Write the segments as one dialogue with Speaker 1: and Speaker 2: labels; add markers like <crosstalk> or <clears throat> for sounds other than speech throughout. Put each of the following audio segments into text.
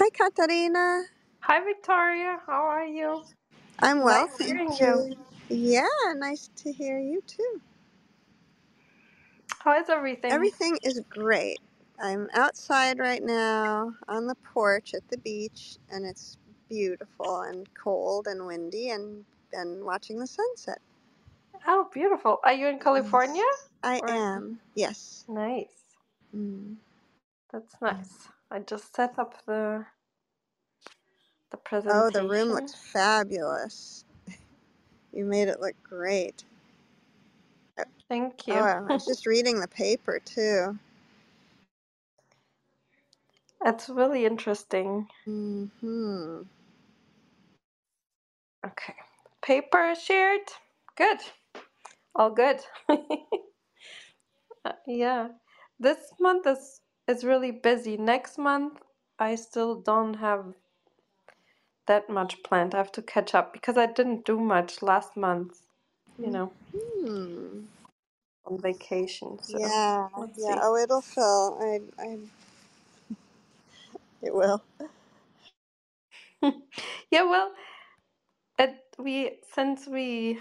Speaker 1: Hi, Katarina.
Speaker 2: Hi, Victoria. How are you?
Speaker 1: I'm well,
Speaker 2: Nice
Speaker 1: thank
Speaker 2: hearing you.
Speaker 1: you. Yeah, nice to hear you too.
Speaker 2: How is everything?
Speaker 1: Everything is great. I'm outside right now on the porch at the beach, and it's beautiful and cold and windy, and and watching the sunset.
Speaker 2: Oh, beautiful. Are you in California?
Speaker 1: I
Speaker 2: Or
Speaker 1: am. Yes.
Speaker 2: nice.
Speaker 1: Mm.
Speaker 2: That's nice. I just set up the the
Speaker 1: Oh, the room looks fabulous. <laughs> You made it look great.
Speaker 2: Thank you.
Speaker 1: Oh,
Speaker 2: you.
Speaker 1: I was just reading the paper too.
Speaker 2: That's really interesting.
Speaker 1: Hmm.
Speaker 2: Okay. Paper shared. Good. All good. <laughs> Uh, yeah. This month is is really busy. Next month I still don't have that much planned. I have to catch up because I didn't do much last month, you know,
Speaker 1: Hmm.
Speaker 2: on vacation. So
Speaker 1: Yeah, yeah.
Speaker 2: see.
Speaker 1: Oh, it'll fill. I, I, <laughs> it will. <laughs>
Speaker 2: Yeah, well, it we since we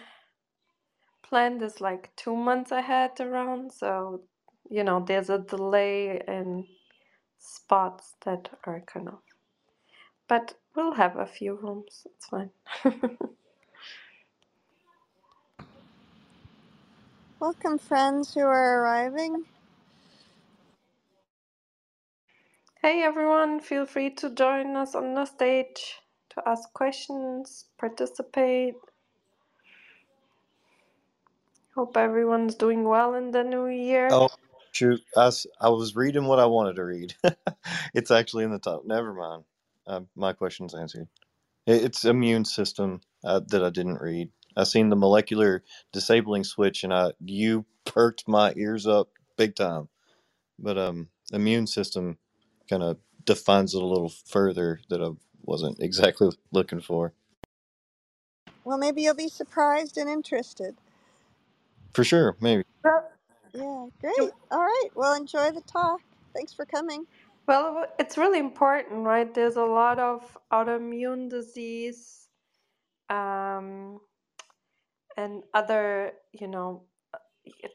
Speaker 2: planned this like two months ahead around, so you know, there's a delay in spots that are kind of, but we'll have a few rooms. It's fine. <laughs>
Speaker 1: Welcome, friends who are arriving.
Speaker 2: Hey everyone, feel free to join us on the stage to ask questions, participate. Hope everyone's doing well in the new year.
Speaker 3: Oh, shoot. I, s- I was reading what I wanted to read. <laughs> it's actually in the top. Never mind. Uh, my question's answered. It's immune system uh, that I didn't read. I seen the molecular disabling switch, and I you perked my ears up big time. But um, immune system kind of defines it a little further that I wasn't <laughs> exactly looking for.
Speaker 1: Well, maybe you'll be surprised and interested.
Speaker 3: For sure, maybe.
Speaker 1: Yeah, great. All right. Well, enjoy the talk. Thanks for coming.
Speaker 2: Well, it's really important, right? There's a lot of autoimmune disease um, and other, you know,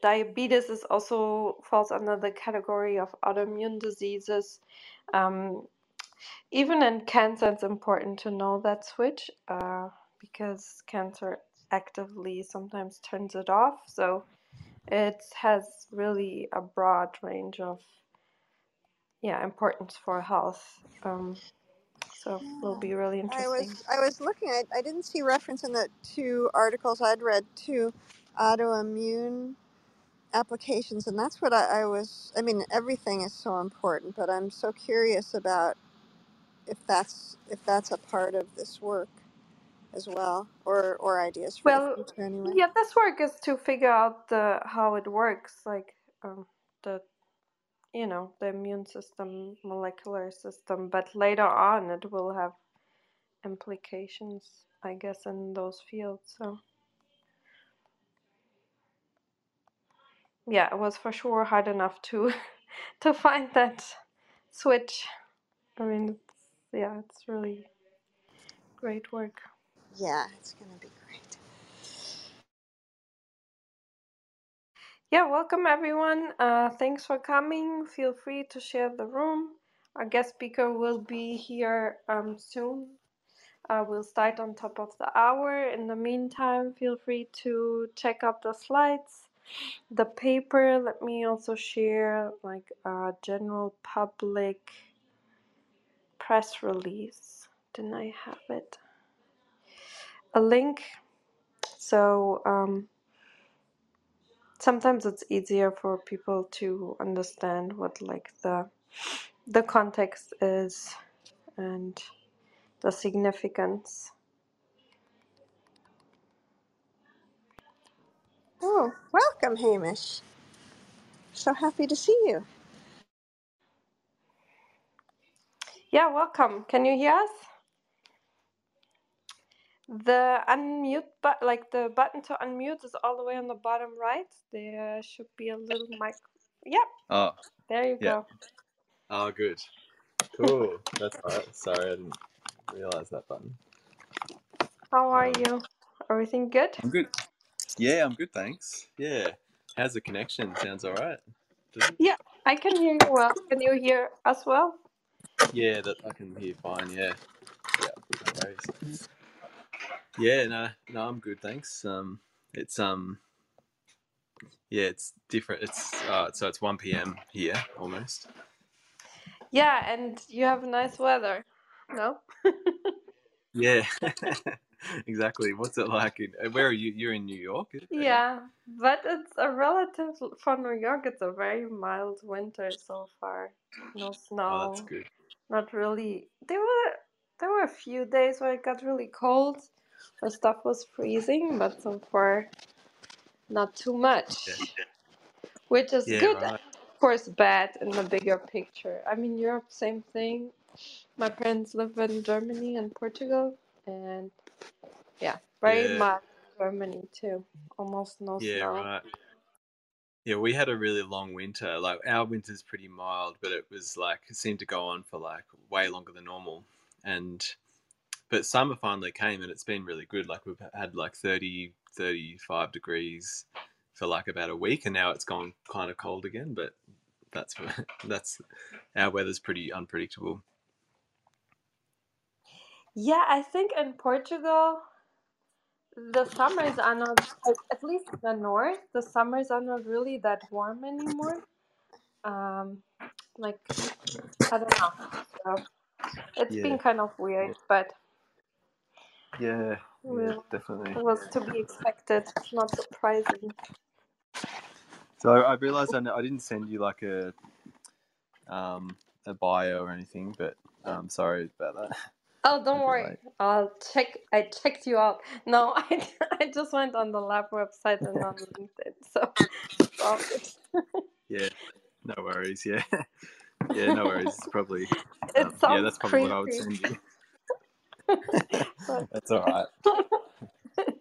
Speaker 2: diabetes is also falls under the category of autoimmune diseases. Um, even in cancer, it's important to know that switch uh, because cancer actively sometimes turns it off. So it has really a broad range of yeah importance for health. Um, so will be really interesting.
Speaker 1: I was I was looking at I didn't see reference in the two articles I'd read to autoimmune applications and that's what I, I was I mean everything is so important, but I'm so curious about if that's if that's a part of this work as well or or ideas for the
Speaker 2: Well,
Speaker 1: future anyway.
Speaker 2: yeah, this work is to figure out the how it works, like um, the you know the immune system, molecular system. But later on, it will have implications, I guess, in those fields. So yeah, it was for sure hard enough to <laughs> to find that switch. I mean, it's, yeah, it's really great work.
Speaker 1: Yeah, it's gonna be
Speaker 2: Yeah, welcome everyone. Uh, thanks for coming. Feel free to share the room. Our guest speaker will be here um, soon. Uh, we'll start on top of the hour. In the meantime, feel free to check out the slides, the paper. Let me also share like a general public press release. Didn't I have it? A link. So um, sometimes it's easier for people to understand what like the the context is and the significance.
Speaker 1: Oh, welcome, Hamish. So happy to see you.
Speaker 2: Yeah, welcome. Can you hear us? The unmute but like the button to unmute is all the way on the bottom right. There should be a little mic. Yep,
Speaker 4: Oh,
Speaker 2: there you
Speaker 4: yeah.
Speaker 2: go.
Speaker 4: Oh, good. Cool. That's all right. Sorry, I didn't realize that button.
Speaker 2: How are
Speaker 4: Um,
Speaker 2: you? Everything good?
Speaker 4: I'm good. Yeah, I'm good, thanks. Yeah. How's the connection? Sounds all right.
Speaker 2: Yeah, I can hear you well. Can you hear us well?
Speaker 4: Yeah, that I can hear fine. Yeah. Yeah. No worries. Yeah. No. No, I'm good, thanks. Um, it's um. Yeah, it's different. It's uh, so it's one p.m. here almost.
Speaker 2: Yeah, and you have nice weather. No? <laughs>
Speaker 4: Yeah. <laughs> exactly. What's it like? In, uh, where are you? You're in New York.
Speaker 2: Yeah, but it's a relative for New York. It's a very mild winter so far. No snow.
Speaker 4: Oh, that's good.
Speaker 2: Not really. There were there were a few days where it got really cold, where stuff was freezing, but so far not too much, which is
Speaker 4: Yeah.
Speaker 2: good.
Speaker 4: Right.
Speaker 2: Of course, bad in the bigger picture. I mean, Europe, same thing. My parents live in Germany and Portugal, and yeah, very
Speaker 4: Yeah.
Speaker 2: mild in Germany too. Almost no
Speaker 4: Yeah.
Speaker 2: snow.
Speaker 4: Right. Yeah, we had a really long winter. Like our winter's pretty mild, but it was like it seemed to go on for like way longer than normal. And but summer finally came and it's been really good. Like we've had like 30, 35 degrees for like about a week and now it's gone kind of cold again, but that's <laughs> that's our weather's pretty unpredictable.
Speaker 2: Yeah, I think in Portugal, the summers are not, at least the north, the summers are not really that warm anymore. Um, like, I don't know. So it's
Speaker 4: Yeah.
Speaker 2: been kind of weird, but
Speaker 4: Yeah,
Speaker 2: well,
Speaker 4: definitely.
Speaker 2: it was to be expected. Not surprising.
Speaker 4: So I, I realized I, I didn't send you like a um, a bio or anything, but um, sorry about that.
Speaker 2: Oh, don't worry.
Speaker 4: late.
Speaker 2: I'll check. I checked you out. No, <laughs> I, I just went on the lab website and on LinkedIn, so. <laughs>
Speaker 4: Yeah, no worries. Yeah, <laughs> yeah, no worries. It's probably um, yeah, that's probably what I would
Speaker 2: creepy.
Speaker 4: send you. That's all right. <laughs>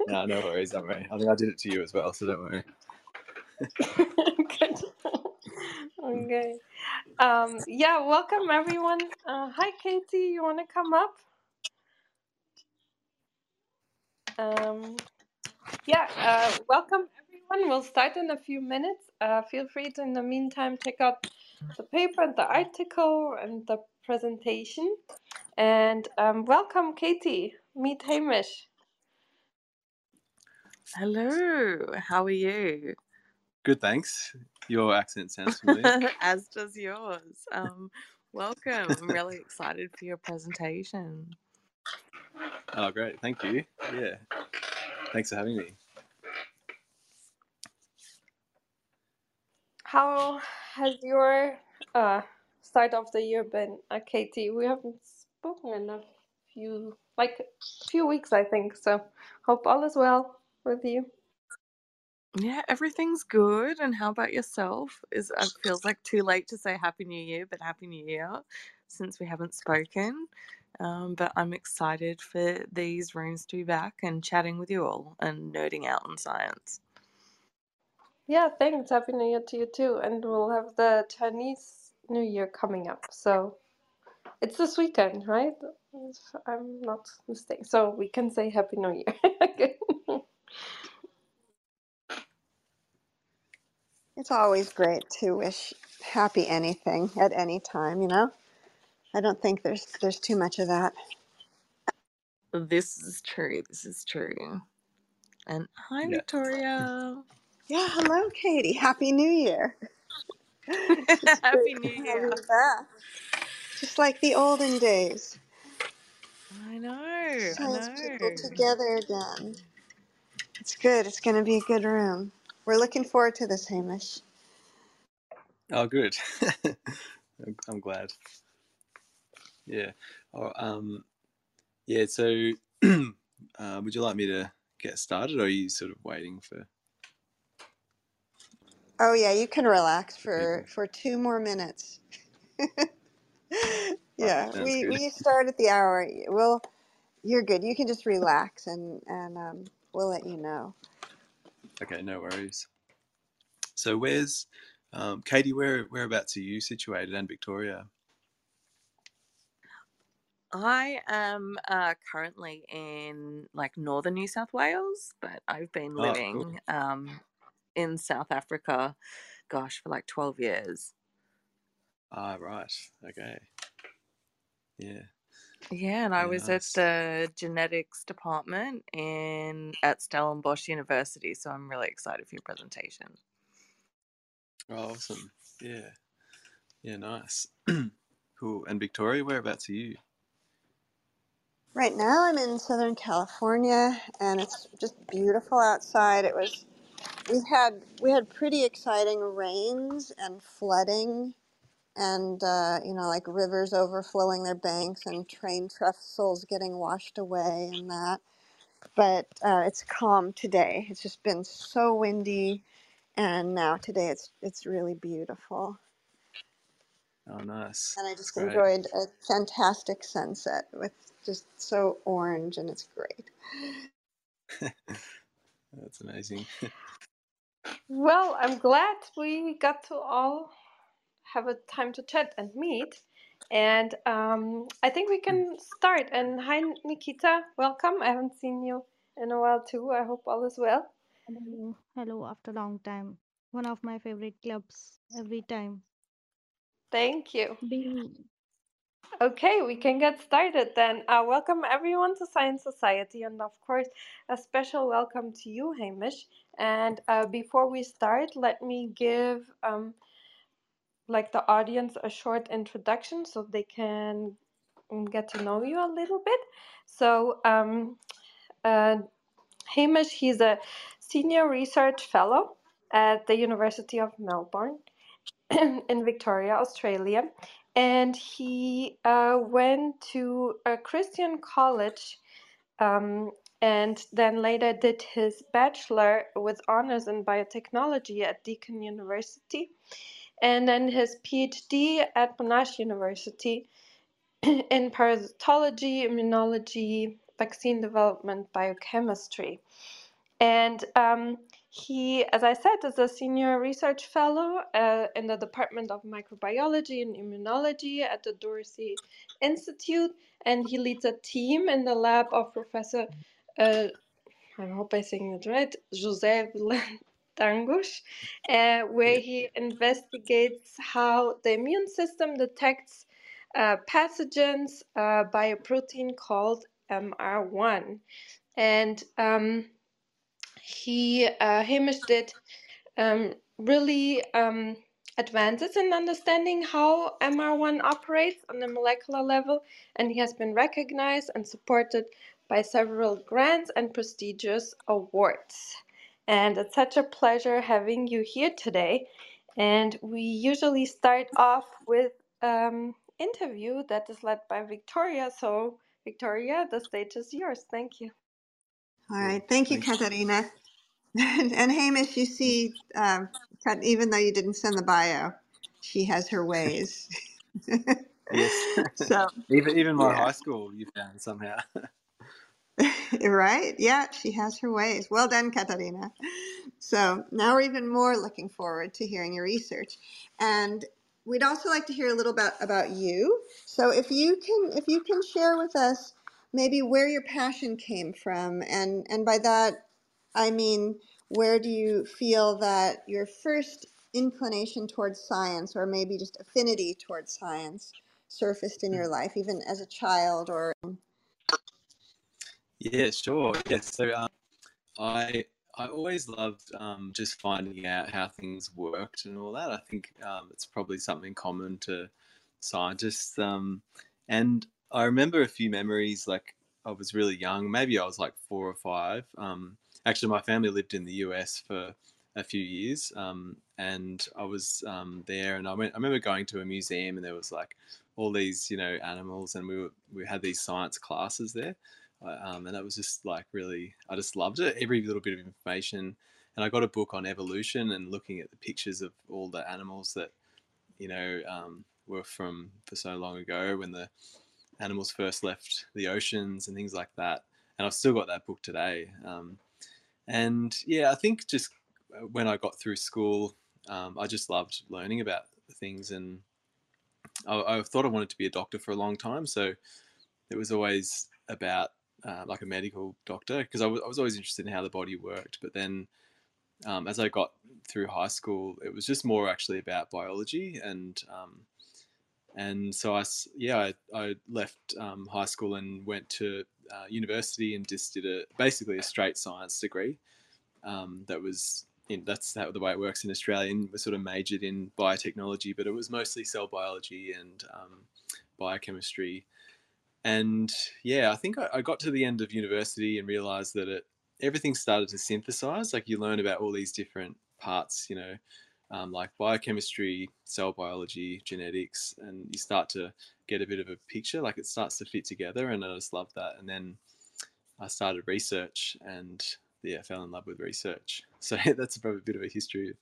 Speaker 4: No, no worries. Don't worry. I think I did it to you as well, so don't worry. <laughs>
Speaker 2: Good. <laughs> okay. Um, yeah, welcome everyone. Uh, hi, Katie. You want to come up? Um, yeah, uh, welcome everyone. We'll start in a few minutes. Uh, feel free to, in the meantime, check out the paper, and the article, and the presentation. And um, welcome, Katie. Meet Hamish.
Speaker 5: Hello, how are you?
Speaker 4: Good, thanks. Your accent sounds familiar. <laughs>
Speaker 5: As does yours. Um, welcome. I'm really excited for your presentation.
Speaker 4: oh, great. Thank you. Yeah. Thanks for having me.
Speaker 2: How has your uh, start of the year been, uh, Katie? We haven't spoken in a few, like a few weeks, I think. So hope all is well with you.
Speaker 5: Yeah, everything's good. And how about yourself? Is it feels like too late to say Happy New Year, but Happy New Year since we haven't spoken. Um, but I'm excited for these rooms to be back and chatting with you all and nerding out on science.
Speaker 2: Yeah, thanks. Happy New Year to you too. And we'll have the Chinese New Year coming up. So it's this weekend, right? If I'm not mistaken. So we can say Happy New Year. <laughs> Okay.
Speaker 1: It's always great to wish happy anything at any time, you know? I don't think there's there's too much of that.
Speaker 5: This is true. This is true. And hi,
Speaker 4: Yeah.
Speaker 5: Victoria.
Speaker 1: Yeah, hello Katie. Happy New Year. <laughs>
Speaker 5: Happy New Year.
Speaker 1: you back. Just like the olden days.
Speaker 5: I know. I
Speaker 1: Science people together again. It's good. It's going to be a good room. We're looking forward to this, Hamish.
Speaker 4: Oh, good. <laughs> I'm I'm glad. Yeah. Oh, um, yeah. So, <clears throat> uh, would you like me to get started, or are you sort of waiting for
Speaker 1: Oh yeah, you can relax
Speaker 4: for
Speaker 1: for for two more minutes. <laughs> Yeah,
Speaker 4: Sounds
Speaker 1: we
Speaker 4: good.
Speaker 1: we start at the hour. Well, you're good. You can just relax and and um, we'll let you know.
Speaker 4: Okay, no worries. So, where's um, Katie? Where whereabouts are you situated, and Victoria?
Speaker 5: I am uh, currently in like northern New South Wales, but I've been
Speaker 4: Oh, cool.
Speaker 5: living um, in South Africa, gosh, for like 12 years.
Speaker 4: Ah, right. Okay. Yeah.
Speaker 5: Yeah, and I
Speaker 4: Yeah,
Speaker 5: was
Speaker 4: nice.
Speaker 5: at the genetics department in at Stellenbosch University, so I'm really excited for your presentation.
Speaker 4: Oh, awesome. Yeah. Yeah, nice. <clears throat> cool. And Victoria, whereabouts are you?
Speaker 1: Right now, I'm in Southern California, and it's just beautiful outside. It was we had we had pretty exciting rains and flooding, and uh, you know, like rivers overflowing their banks and train trestles getting washed away, and that. But uh, it's calm today. It's just been so windy, and now today it's it's really beautiful.
Speaker 4: Oh, nice.
Speaker 1: And I just
Speaker 4: great.
Speaker 1: enjoyed a fantastic sunset with just so orange, and it's great. <laughs>
Speaker 4: That's amazing. <laughs>
Speaker 2: Well, I'm glad we got to all have a time to chat and meet. And um, I think we can start. And hi, Nikita. Welcome. I haven't seen you in a while, too. I hope all is well.
Speaker 6: Hello, hello after a long time. One of my favorite clubs every time.
Speaker 2: Thank you.
Speaker 6: Being
Speaker 2: Okay, we can get started then. Uh, welcome everyone to Science Society, and of course, a special welcome to you, Hamish. And uh, before we start, let me give um, like the audience a short introduction so they can get to know you a little bit. So, um, uh, Hamish, he's a senior research fellow at the University of Melbourne <clears throat> in Victoria, Australia. And he uh, went to a Christian college um, and then later did his bachelor with honors in biotechnology at Deakin University and then his PhD at Monash University <clears throat> in parasitology, immunology, vaccine development, biochemistry. And um, he, as I said, is a senior research fellow uh, in the Department of Microbiology and Immunology at the Doherty Institute. And he leads a team in the lab of Professor, uh, I hope I'm saying it right, José Dangush, uh, where he investigates how the immune system detects uh, pathogens uh, by a protein called MR1. And um, he uh, Hamish did um, really um, advances in understanding how MR1 operates on the molecular level, and he has been recognized and supported by several grants and prestigious awards. And it's such a pleasure having you here today. And we usually start off with um, interview that is led by Victoria. So, Victoria, the stage is yours. Thank you.
Speaker 1: All right, thank you,
Speaker 4: Thanks.
Speaker 1: Katarina. <laughs> And, and Hamish, you see, um, Kat- even though you didn't send the bio, she has her ways. <laughs>
Speaker 4: Yes. <laughs>
Speaker 1: so,
Speaker 4: even even my
Speaker 1: yeah,
Speaker 4: high school you found somehow.
Speaker 1: right? Yeah, she has her ways. Well done, Katarina. So now we're even more looking forward to hearing your research. And we'd also like to hear a little bit about you. So if you can if you can share with us maybe where your passion came from and and by that I mean where do you feel that your first inclination towards science or maybe just affinity towards science surfaced in your life even as a child or
Speaker 4: yeah, sure. Yeah. So um, I I always loved um, just finding out how things worked and all that. I think um, it's probably something common to scientists. Um, and I remember a few memories. Like I was really young, maybe I was like four or five. Um, actually, my family lived in the US for a few years, um, and I was um, there. And I went. I remember going to a museum, and there was like all these, you know, animals, and we were we had these science classes there uh, um, and that was just like really i just loved it every little bit of information and i got a book on evolution and looking at the pictures of all the animals that you know um, were from for so long ago when the animals first left the oceans and things like that. And i've still got that book today. Um, and yeah i think just uh, when i got through school um, i just loved learning about things. And I, I thought i wanted to be a doctor for a long time. So it was always about uh, like a medical doctor because I was, was always interested in how the body worked. But then um, as I got through high school, it was just more actually about biology and um, and so I yeah I, I left um, high school and went to uh, university and just did a basically a straight science degree. Um, that was in, that's how the way it works in Australia. And was sort of majored in biotechnology but it was mostly cell biology and um, biochemistry. And yeah I think I, I, got to the end of university and realized that it everything started to synthesize. Like you learn about all these different parts you know um, like biochemistry, cell biology, genetics, and you start to get a bit of a picture. Like it starts to fit together, and I just love that. And then I started research, and yeah, fell in love with research. <laughs> So that's probably a bit of a history of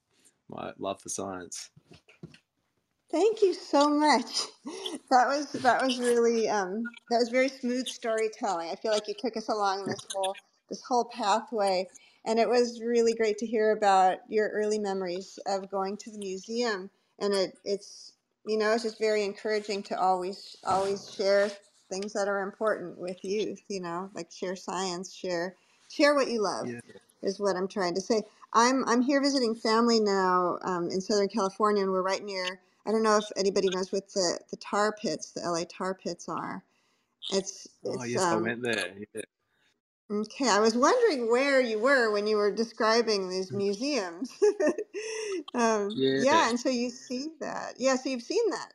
Speaker 4: my love for science.
Speaker 1: Thank you so much. <laughs> That was that was really um, that was very smooth storytelling. I feel like you took us along this whole this whole pathway and it was really great to hear about your early memories of going to the museum. And it, it's, you know, it's just very encouraging to always, always share things that are important with youth, you know, like share science, share, share what you love
Speaker 4: yeah.
Speaker 1: is what I'm trying to say. I'm, I'm here visiting family now um, in Southern California and we're right near, I don't know if anybody knows what the, the tar pits, the LA tar pits are. It's,
Speaker 4: oh
Speaker 1: it's,
Speaker 4: yes,
Speaker 1: um,
Speaker 4: I went there. Yeah.
Speaker 1: Okay, I was wondering where you were when you were describing these museums. <laughs> um,
Speaker 4: Yeah,
Speaker 1: yeah, and so you see that. Yeah, so you've seen that.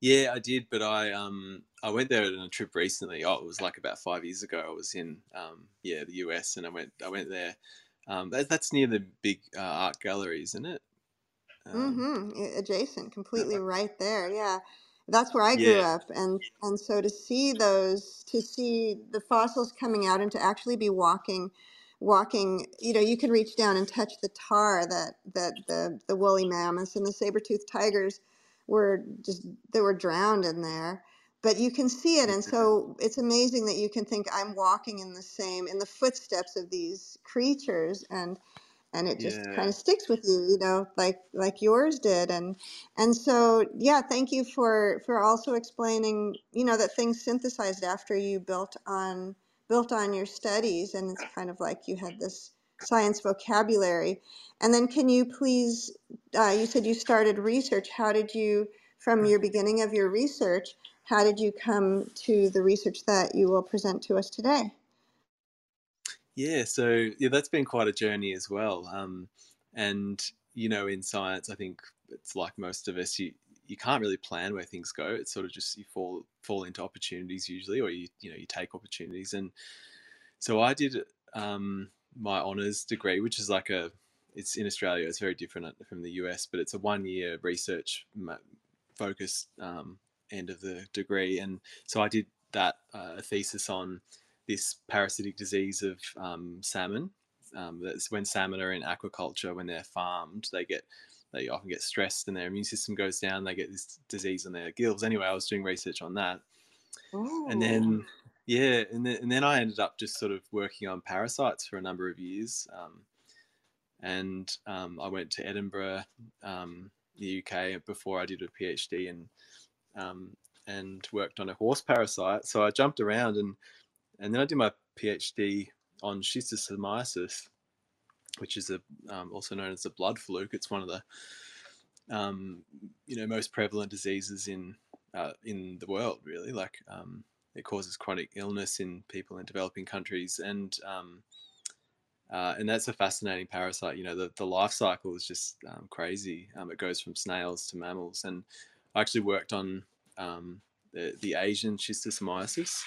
Speaker 4: yeah, I did, but I um I went there on a trip recently. Oh, it was like about five years ago. I was in um yeah the US, and I went I went there. Um, that, that's near the big uh, art gallery, isn't it?
Speaker 1: Um, mm-hmm. Adjacent, completely right there. Yeah that's where I grew
Speaker 4: yeah,
Speaker 1: up, and and so to see those, to see the fossils coming out, and to actually be walking, walking, you know, you can reach down and touch the tar that that the the woolly mammoths and the saber-toothed tigers were just they were drowned in there, but you can see it, and mm-hmm. so it's amazing that you can think I'm walking in the same in the footsteps of these creatures, and and it just kind of sticks with you you know like like yours did and and so yeah thank you for for also explaining you know that things synthesized after you built on built on your studies and it's kind of like you had this science vocabulary. And then can you please uh, you said you started research. How did you from your beginning of your research how did you come to the research that you will present to us today
Speaker 4: yeah. So yeah, that's been quite a journey as well. Um, and you know, in science, I think it's like most of us, you you can't really plan where things go. It's sort of just you fall fall into opportunities usually, or you you know you take opportunities. And so I did um, my honors degree, which is like a it's in Australia. It's very different from the US, but it's a one year research focused um, end of the degree. And so I did that uh, thesis on this parasitic disease of um, salmon. Um, that's when salmon are in aquaculture, when they're farmed, they get they often get stressed and their immune system goes down. They get this disease on their gills. Anyway, I was doing research on that, Ooh. and then yeah, and then, and then I ended up just sort of working on parasites for a number of years. Um, and um, I went to Edinburgh, um, the UK, before I did a PhD and um, and worked on a horse parasite. So I jumped around and and then I did my PhD on schistosomiasis, which is a um, also known as the blood fluke. It's one of the um, you know most prevalent diseases in uh, in the world. Really, like um, it causes chronic illness in people in developing countries, and um, uh, and that's a fascinating parasite. You know, the, the life cycle is just um, crazy. Um, it goes from snails to mammals, and I actually worked on the, the Asian schistosomiasis,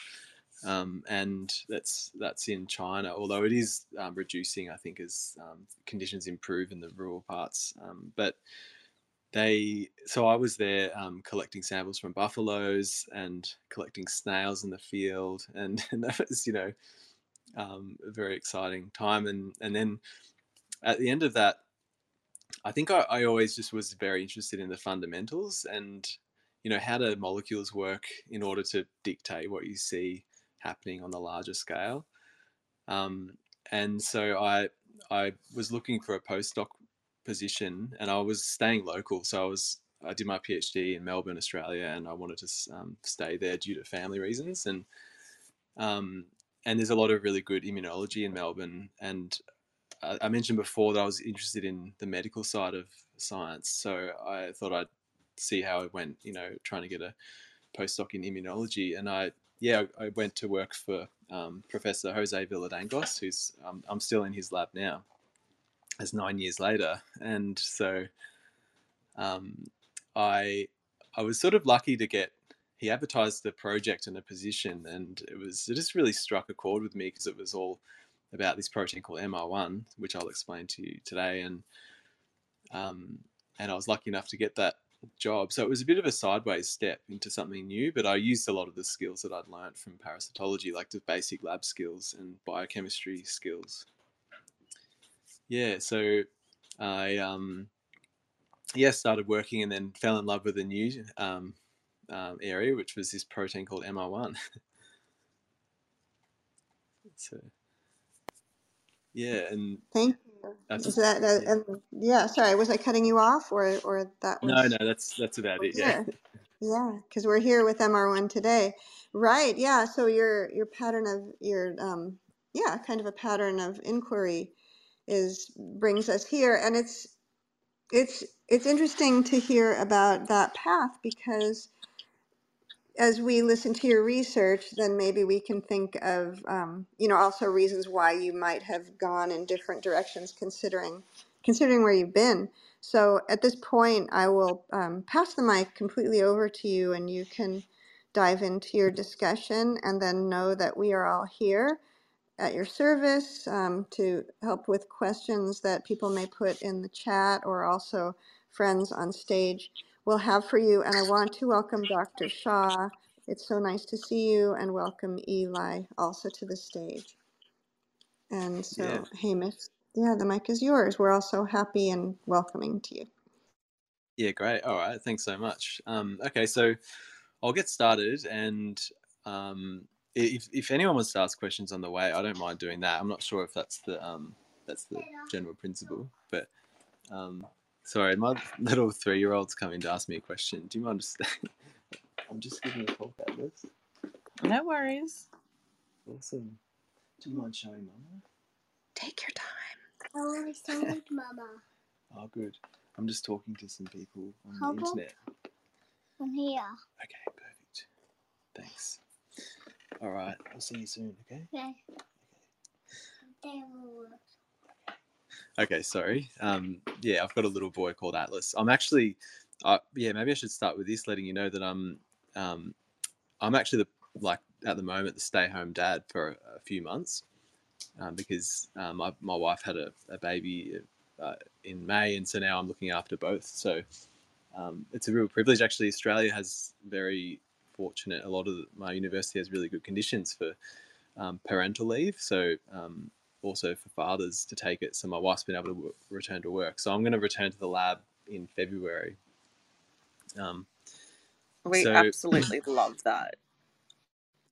Speaker 4: um, and that's that's in China. Although it is um, reducing, I think, as um, conditions improve in the rural parts. Um, but they, so I was there um, collecting samples from buffaloes and collecting snails in the field, and, <laughs> and that was, you know, um, a very exciting time. And and then at the end of that, I think I, I always just was very interested in the fundamentals and you know how do molecules work in order to dictate what you see happening on the larger scale. Um, and so I I was looking for a postdoc position, and I was staying local, so I was I did my PhD in Melbourne, Australia, and I wanted to um, stay there due to family reasons. And um, and there's a lot of really good immunology in Melbourne. And I, I mentioned before that I was interested in the medical side of science, so I thought I'd see how it went. You know, trying to get a postdoc in immunology, and I yeah I went to work for um, Professor Jose Villadangos, who's um, I'm still in his lab now, as nine years later, and so um, I I was sort of lucky to get he advertised the project and a position, and it was it just really struck a chord with me because it was all about this protein called MR1, which I'll explain to you today, and um, and I was lucky enough to get that job. So it was a bit of a sideways step into something new, but I used a lot of the skills that I'd learned from parasitology, like the basic lab skills and biochemistry skills. Yeah, so I um, yeah started working and then fell in love with a new um, um, area, which was this protein called MR1. <laughs> so yeah, and
Speaker 1: Thank.
Speaker 4: That's
Speaker 1: Is that, that
Speaker 4: yeah.
Speaker 1: and yeah, sorry, was I cutting you off or or that
Speaker 4: No,
Speaker 1: was
Speaker 4: no, that's that's about it. Yeah.
Speaker 1: Yeah, because we're here with MR1 today. Right, yeah. So your your pattern of your um yeah, kind of a pattern of inquiry is brings us here and it's it's it's interesting to hear about that path because as we listen to your research, then maybe we can think of, um, you know, also reasons why you might have gone in different directions, considering considering where you've been. So at this point, I will um, pass the mic completely over to you, and you can dive into your discussion, and then know that we are all here at your service um, to help with questions that people may put in the chat or also friends on stage will have for you. And I want to welcome Dr. Shaw. It's so nice to see you and welcome Eli also to the stage. And
Speaker 4: yeah,
Speaker 1: so, Hamish, yeah, the mic is yours. We're all so happy and welcoming to you.
Speaker 4: yeah. Great. All right. Thanks so much. Um, okay, so I'll get started, and um, if if anyone wants to ask questions on the way, I don't mind doing that. I'm not sure if that's the um, that's the general principle, but um, sorry, my little three year old's coming to ask me a question. Do you mind just? <laughs> I'm just giving a talk at this.
Speaker 5: No worries.
Speaker 4: Awesome. Do you mind showing Mama?
Speaker 1: Take your time.
Speaker 7: I want to sing with Mama. <laughs>
Speaker 4: Oh, good. I'm just talking to some people on
Speaker 7: How
Speaker 4: the internet.
Speaker 7: I'm here?
Speaker 4: Okay, perfect. Thanks. All right, I'll see you soon. Okay.
Speaker 7: Okay. They will.
Speaker 4: Okay, sorry. Um, yeah, I've got a little boy called Atlas. I'm actually, uh, yeah, maybe I should start with this, letting you know that I'm, um, I'm actually the like at the moment the stay-home dad for a, a few months, um, because um, my my wife had a, a baby uh, in May, and so now I'm looking after both. So um, it's a real privilege. Actually, Australia has very fortunate. A lot of the, my university has really good conditions for um, parental leave. So um, also for fathers to take it. So my wife's been able to w- return to work. So I'm going to return to the lab in February. Um,
Speaker 5: We
Speaker 4: so
Speaker 5: absolutely <clears throat> love that.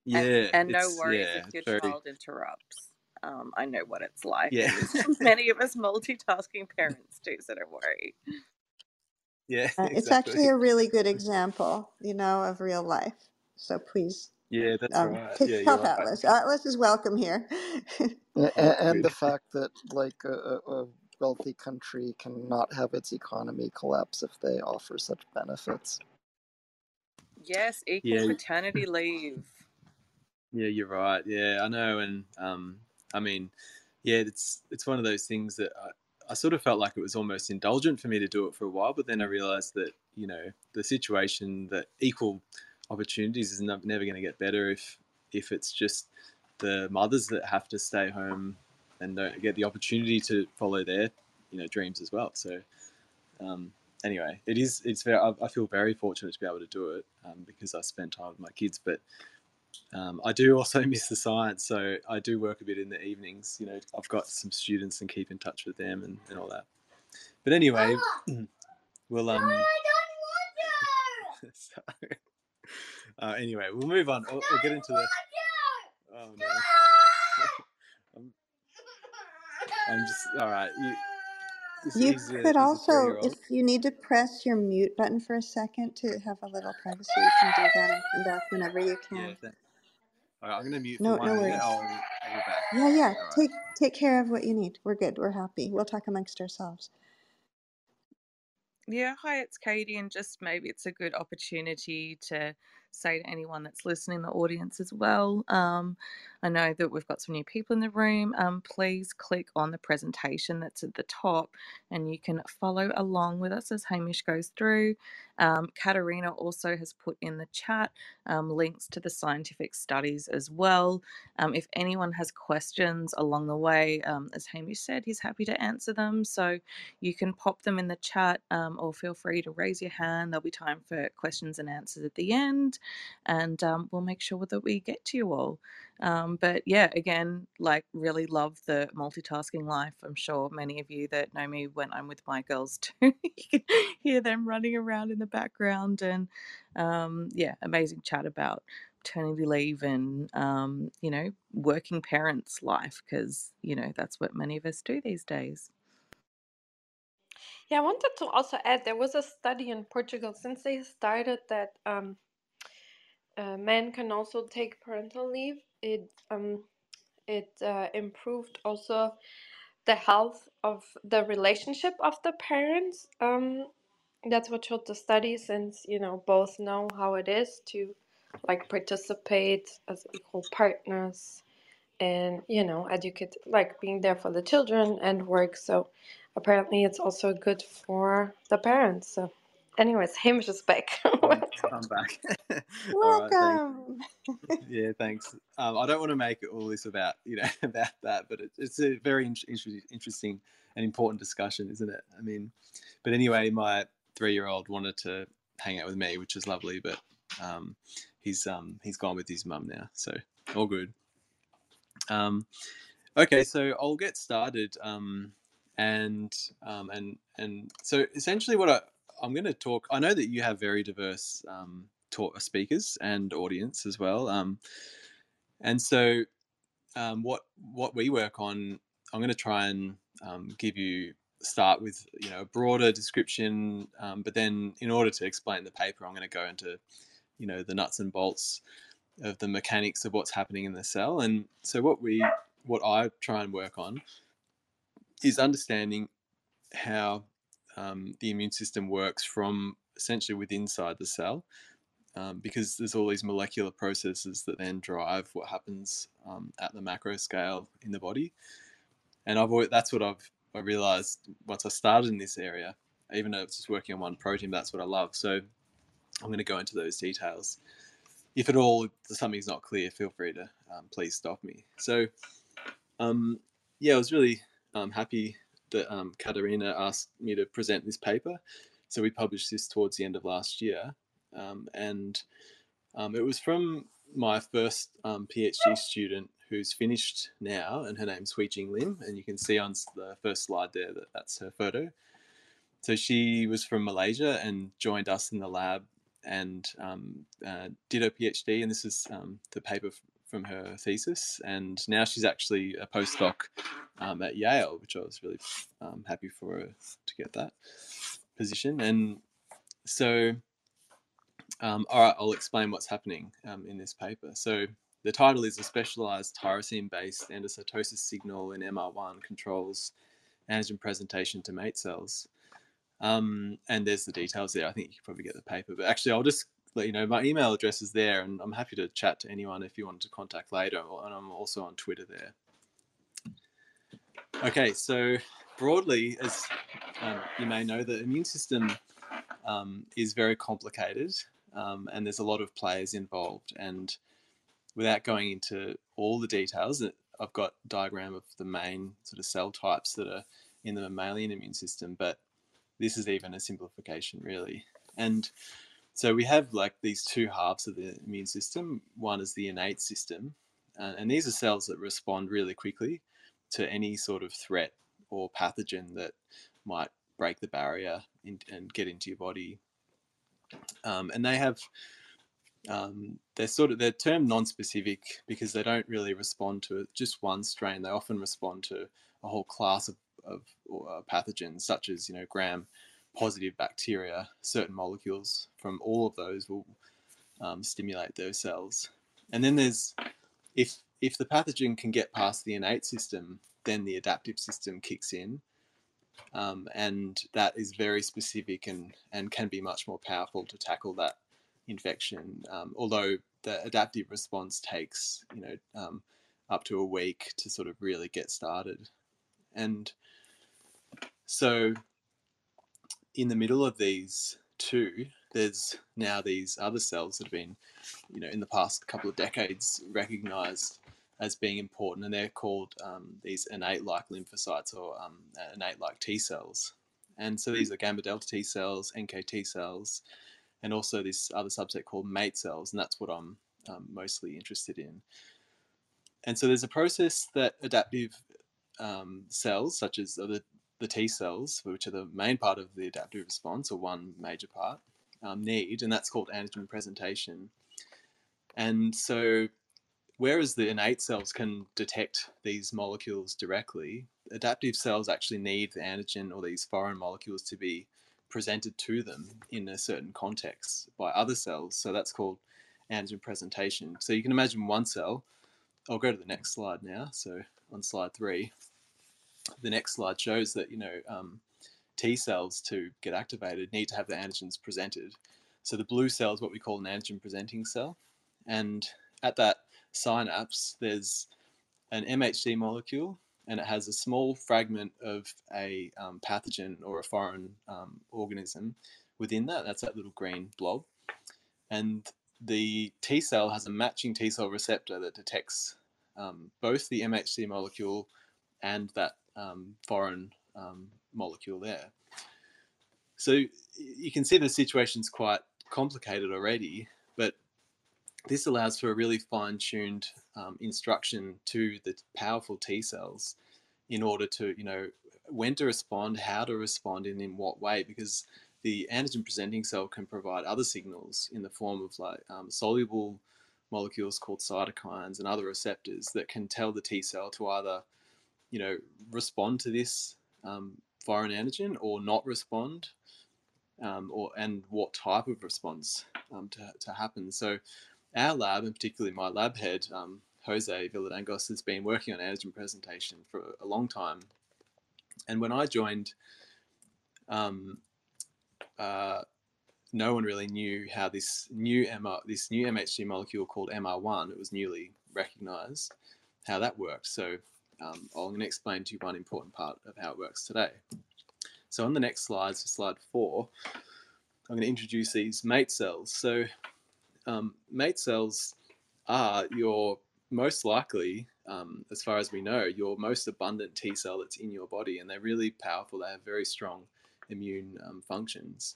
Speaker 4: yeah,
Speaker 5: And and no worries
Speaker 4: yeah,
Speaker 5: if your
Speaker 4: very
Speaker 5: child interrupts. Um, I know what it's like.
Speaker 4: yeah, <laughs>
Speaker 5: many of us multitasking parents do, so don't worry.
Speaker 4: yeah, <laughs>
Speaker 1: Uh, it's actually a really good example, you know, of real life. So please
Speaker 4: Yeah, that's
Speaker 1: um,
Speaker 4: right.
Speaker 1: take <laughs>
Speaker 4: Yeah, you're
Speaker 1: help
Speaker 4: right.
Speaker 1: Atlas. Atlas is welcome here. <laughs>
Speaker 8: A- a- And the <laughs> fact that like a, a a wealthy country cannot have its economy collapse if they offer such benefits.
Speaker 5: Yes, equal
Speaker 4: Yeah,
Speaker 5: paternity leave.
Speaker 4: yeah, you're right. Yeah, I know, and um, I mean, yeah, it's it's one of those things that I, I sort of felt like it was almost indulgent for me to do it for a while, but then I realized that you know the situation that equal opportunities is never going to get better if if it's just the mothers that have to stay home and don't get the opportunity to follow their you know dreams as well. So um, anyway, it is it's very I, I feel very fortunate to be able to do it um, because I spend time with my kids, but um, I do also <laughs> miss the science, so I do work a bit in the evenings. You know, I've got some students and keep in touch with them and, and all that. But anyway, <clears throat> we'll um. <laughs> sorry. Uh, anyway, we'll move on. We'll, we'll get into the. Oh no. <laughs> I'm, I'm just all right. You,
Speaker 1: You
Speaker 4: he's
Speaker 1: could
Speaker 4: he's a three
Speaker 1: also, if you need to press your mute button for a second to have a little privacy, you can do that and come back whenever you can.
Speaker 4: Thanks. All right, I'm gonna mute for
Speaker 1: No, no
Speaker 4: one minute.
Speaker 1: worries.
Speaker 4: I'll, I'll be back.
Speaker 1: Yeah, yeah.
Speaker 4: All right.
Speaker 1: Take take care of what you need. We're good. We're happy. We'll talk amongst ourselves.
Speaker 5: Yeah, hi, it's Katie, and just maybe it's a good opportunity to say to anyone that's listening the audience as well. Um, I know that we've got some new people in the room. Um, please click on the presentation that's at the top, and you can follow along with us as Hamish goes through. Um, Katerina also has put in the chat um, links to the scientific studies as well. Um, if anyone has questions along the way, um, as Hamish said, he's happy to answer them. So you can pop them in the chat or feel free to raise your hand. There'll be time for questions and answers at the end, and um, we'll make sure that we get to you all. Um, but yeah, again, like really love the multitasking life. I'm sure many of you that know me when I'm with my girls too, <laughs> you can hear them running around in the background, and um, yeah, amazing chat about maternity leave and um, you know working parents life because you know that's what many of us do these days.
Speaker 2: Yeah, I wanted to also add there was a study in Portugal since they started that um, uh, men can also take parental leave. It um, it uh, improved also the health of the relationship of the parents. Um, that's what showed the study, since you know both know how it is to like participate as equal partners and you know educate like being there for the children and work so apparently it's also good for the parents so anyways <laughs> hamish is back <laughs> <laughs> <laughs>
Speaker 4: I'm, back. <laughs> Thanks.
Speaker 1: Welcome.
Speaker 4: Yeah, thanks. Um, I don't want to make it all this about you know about that, but it, it's a very in- inter- interesting and important discussion, isn't it? I mean, but anyway, my three-year-old wanted to hang out with me, which is lovely, but um, he's um, he's gone with his mum now, so all good. Um, okay, so I'll get started, um, and um, and and so essentially, what I, I'm going to talk. I know that you have very diverse um, talk, speakers and audience as well, um, and so um, what what we work on, I'm going to try and um, give you start with you know a broader description, um, but then in order to explain the paper, I'm going to go into you know the nuts and bolts of the mechanics of what's happening in the cell. And so what we what I try and work on is understanding how um, the immune system works from essentially within inside the cell. Um, because there's all these molecular processes that then drive what happens um, at the macro scale in the body, and I've always, that's what I've I realized once I started in this area. Even though it's just working on one protein, that's what I love. So I'm going to go into those details if at all something's not clear, feel free to um, please stop me. So, um, yeah, I was really um, happy that um, asked me to present this paper. So we published this towards the end of last year, um, and um, it was from my first um, PhD student who's finished now, and her name's Hui Jing Lim, and you can see on the first slide there that that's her photo. So she was from Malaysia and joined us in the lab and um, uh, did her PhD, and this is um, the paper from her thesis. And now she's actually a postdoc um, at Yale, which I was really um, happy for her to get that position. And so, um, all right, I'll explain what's happening um, in this paper. So the title is a specialized tyrosine-based endocytosis signal in MR1 controls antigen presentation to MAIT cells. Um, and there's the details there. I think you can probably get the paper. But actually, I'll just let you know my email address is there, and I'm happy to chat to anyone if you wanted to contact later. And I'm also on Twitter there. Okay, so broadly, as um, you may know, the immune system um, is very complicated, um, and there's a lot of players involved. And without going into all the details, I've got a diagram of the main sort of cell types that are in the mammalian immune system, but this is even a simplification, really. And so we have like these two halves of the immune system. One is the innate system, uh, and these are cells that respond really quickly to any sort of threat or pathogen that might break the barrier in, and get into your body. Um, and they have um, they're sort of they're termed non-specific because they don't really respond to just one strain. They often respond to a whole class of, of uh, pathogens, such as you know gram positive bacteria. Certain molecules from all of those will um, stimulate those cells. And then there's if if the pathogen can get past the innate system, then the adaptive system kicks in, um, and that is very specific and and can be much more powerful to tackle that infection. Um, although the adaptive response takes you know um, up to a week to sort of really get started, and so in the middle of these two, there's now these other cells that have been, you know, in the past couple of decades recognized as being important, and they're called um, these innate-like lymphocytes or um, innate-like T cells. And so these are gamma delta T cells, NKT cells, and also this other subset called mate cells, and that's what I'm um, mostly interested in. And so there's a process that adaptive um, cells, such as the the T cells, which are the main part of the adaptive response, or one major part, um, need, and that's called antigen presentation. And so, whereas the innate cells can detect these molecules directly, adaptive cells actually need the antigen or these foreign molecules to be presented to them in a certain context by other cells. So that's called antigen presentation. So you can imagine one cell. I'll go to the next slide now. So on slide three, the next slide shows that you know um, T cells to get activated need to have the antigens presented. So the blue cell is what we call an antigen presenting cell, and at that synapse there's an MHC molecule, and it has a small fragment of a um, pathogen or a foreign um, organism within that. That's that little green blob, and the T cell has a matching T cell receptor that detects um, both the MHC molecule and that um, foreign um, molecule there. So you can see the situation's quite complicated already, but this allows for a really fine-tuned um, instruction to the powerful T cells in order to, you know, when to respond, how to respond, and in what way, because the antigen presenting cell can provide other signals in the form of like um, soluble molecules called cytokines and other receptors that can tell the T cell to either you know, respond to this um, foreign antigen or not respond, um, or and what type of response um, to, to happen. So our lab, and particularly my lab head, um, Jose Villadangos, has been working on antigen presentation for a long time. And when I joined, um, uh, no one really knew how this new MR, this new MHC molecule called MR1, it was newly recognized, how that worked. So um, I'm going to explain to you one important part of how it works today. So on the next slide, so slide four, I'm going to introduce these mate cells. So um, mate cells are your most likely, um, as far as we know, your most abundant T cell that's in your body, and they're really powerful. They have very strong immune um, functions.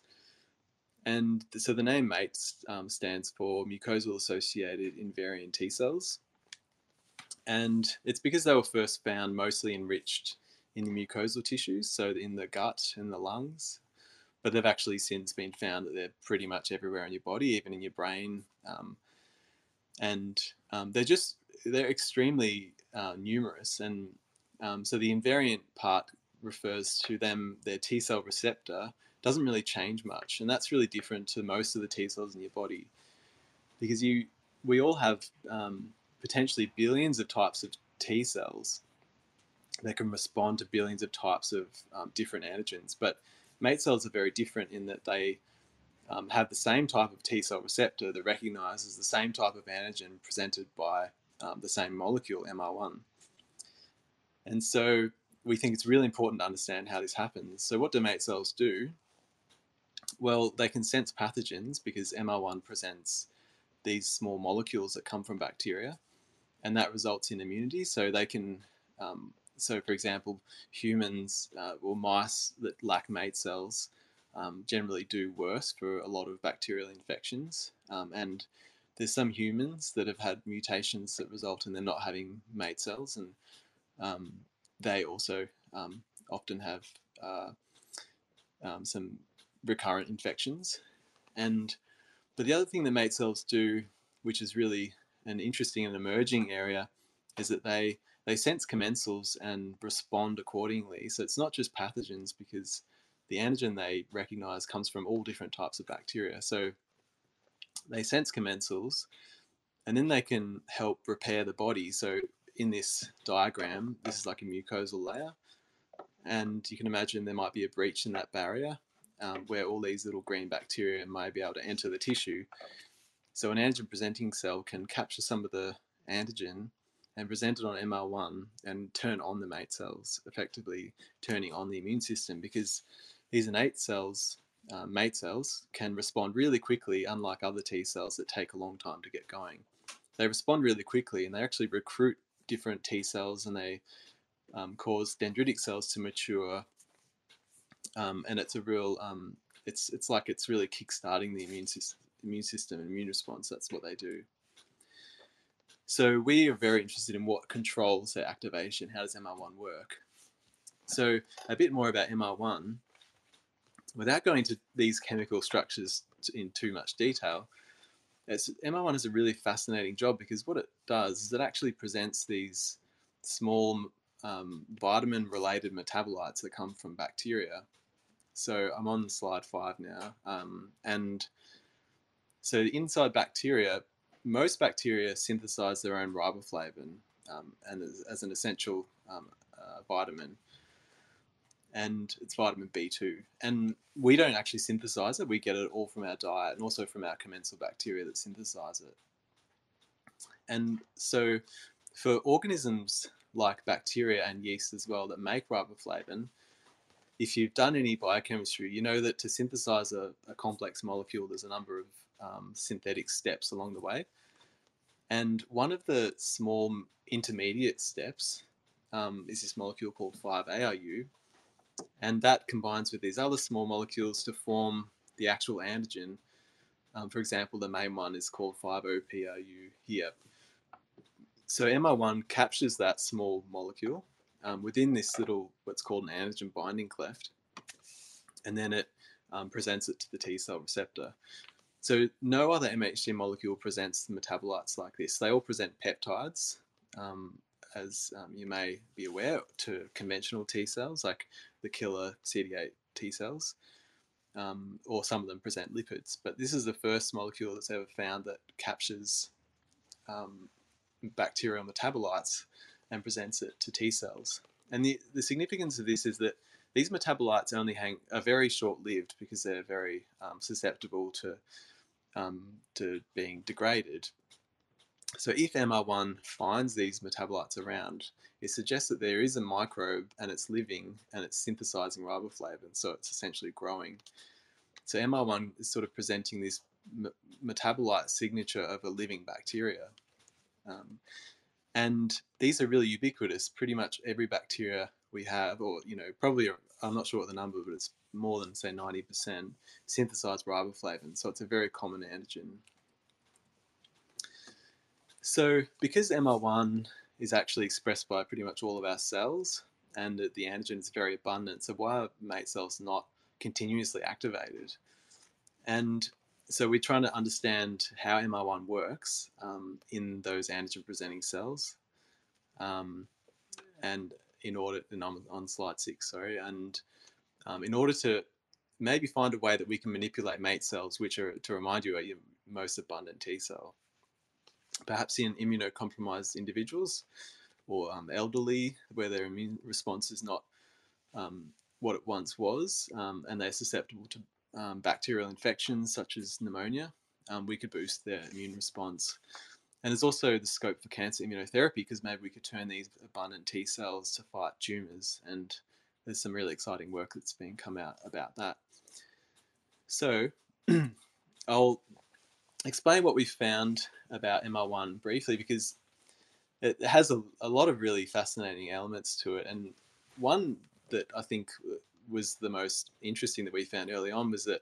Speaker 4: And so the name MATE um, stands for mucosal associated invariant T cells and it's because they were first found mostly enriched in the mucosal tissues, so in the gut and the lungs. But they've actually since been found that they're pretty much everywhere in your body, even in your brain. Um, and um, they're just they're extremely uh, numerous, and um, so the invariant part refers to them their T cell receptor doesn't really change much, and that's really different to most of the T cells in your body, because you we all have um, potentially billions of types of T cells that can respond to billions of types of um, different antigens. But mate cells are very different in that they um, have the same type of T cell receptor that recognizes the same type of antigen presented by um, the same molecule, MR1. And so we think it's really important to understand how this happens. So, what do mate cells do? Well, they can sense pathogens because MR1 presents these small molecules that come from bacteria and that results in immunity. So they can, um, so for example, humans uh, or mice that lack mate cells um, generally do worse for a lot of bacterial infections. Um, and there's some humans that have had mutations that result in them not having mate cells, and um, they also um, often have uh, um, some recurrent infections. And but the other thing that mate cells do, which is really an interesting and emerging area is that they they sense commensals and respond accordingly. So it's not just pathogens because the antigen they recognize comes from all different types of bacteria. So they sense commensals and then they can help repair the body. So in this diagram, this is like a mucosal layer. And you can imagine there might be a breach in that barrier um, where all these little green bacteria may be able to enter the tissue. So an antigen presenting cell can capture some of the antigen and present it on MR1 and turn on the mate cells, effectively turning on the immune system because these innate cells, uh, mate cells, can respond really quickly, unlike other T cells that take a long time to get going. They respond really quickly and they actually recruit different T cells and they um, cause dendritic cells to mature. Um, and it's a real, um, it's it's like it's really kickstarting the immune system, immune system and immune response. That's what they do. So we are very interested in what controls their activation. How does MR1 work? So a bit more about MR1. Without going to these chemical structures in too much detail, MR1 is a really fascinating job because what it does is it actually presents these small um, vitamin-related metabolites that come from bacteria. So I'm on slide five now, um, and so inside bacteria, most bacteria synthesize their own riboflavin um, and as, as, an essential um, uh, vitamin. And it's vitamin B2. And we don't actually synthesize it, we get it all from our diet and also from our commensal bacteria that synthesize it. And so for organisms like bacteria and yeast as well that make riboflavin, if you've done any biochemistry, you know that to synthesize a, a complex molecule, there's a number of um, synthetic steps along the way. And one of the small intermediate steps um, is this molecule called 5-ARU, and that combines with these other small molecules to form the actual antigen. Um, for example, the main one is called 5-OPRU here. So MR1 captures that small molecule um, within this little, what's called an antigen binding cleft, and then it um, presents it to the T cell receptor. So no other MHC molecule presents metabolites like this. They all present peptides, um, as um, you may be aware, to conventional T cells, like the killer CD8 T cells, um, or some of them present lipids. But this is the first molecule that's ever found that captures um, bacterial metabolites and presents it to T cells. And the, the significance of this is that these metabolites only hang are very short-lived because they're very um, susceptible to um, to being degraded. So if MR1 finds these metabolites around, it suggests that there is a microbe and it's living and it's synthesizing riboflavin, so it's essentially growing. So MR1 is sort of presenting this metabolite signature of a living bacteria. Um, and these are really ubiquitous. Pretty much every bacteria we have, or you know, probably I'm not sure what the number, but it's more than say 90% synthesize riboflavin. So it's a very common antigen. So because MR1 is actually expressed by pretty much all of our cells, and the antigen is very abundant, so why are mate cells not continuously activated? And so we're trying to understand how MR1 works um, in those antigen presenting cells. Um, and in order, and I'm on slide six, sorry, and um, in order to maybe find a way that we can manipulate mate cells, which are, to remind you, are your most abundant T cell. Perhaps in immunocompromised individuals or um, elderly, where their immune response is not um, what it once was, um, and they're susceptible to um, bacterial infections such as pneumonia, um, we could boost their immune response. And there's also the scope for cancer immunotherapy because maybe we could turn these abundant T cells to fight tumours, and there's some really exciting work that's been come out about that. So <clears throat> I'll explain what we found about MR1 briefly because it has a, a lot of really fascinating elements to it, and one that I think was the most interesting that we found early on was that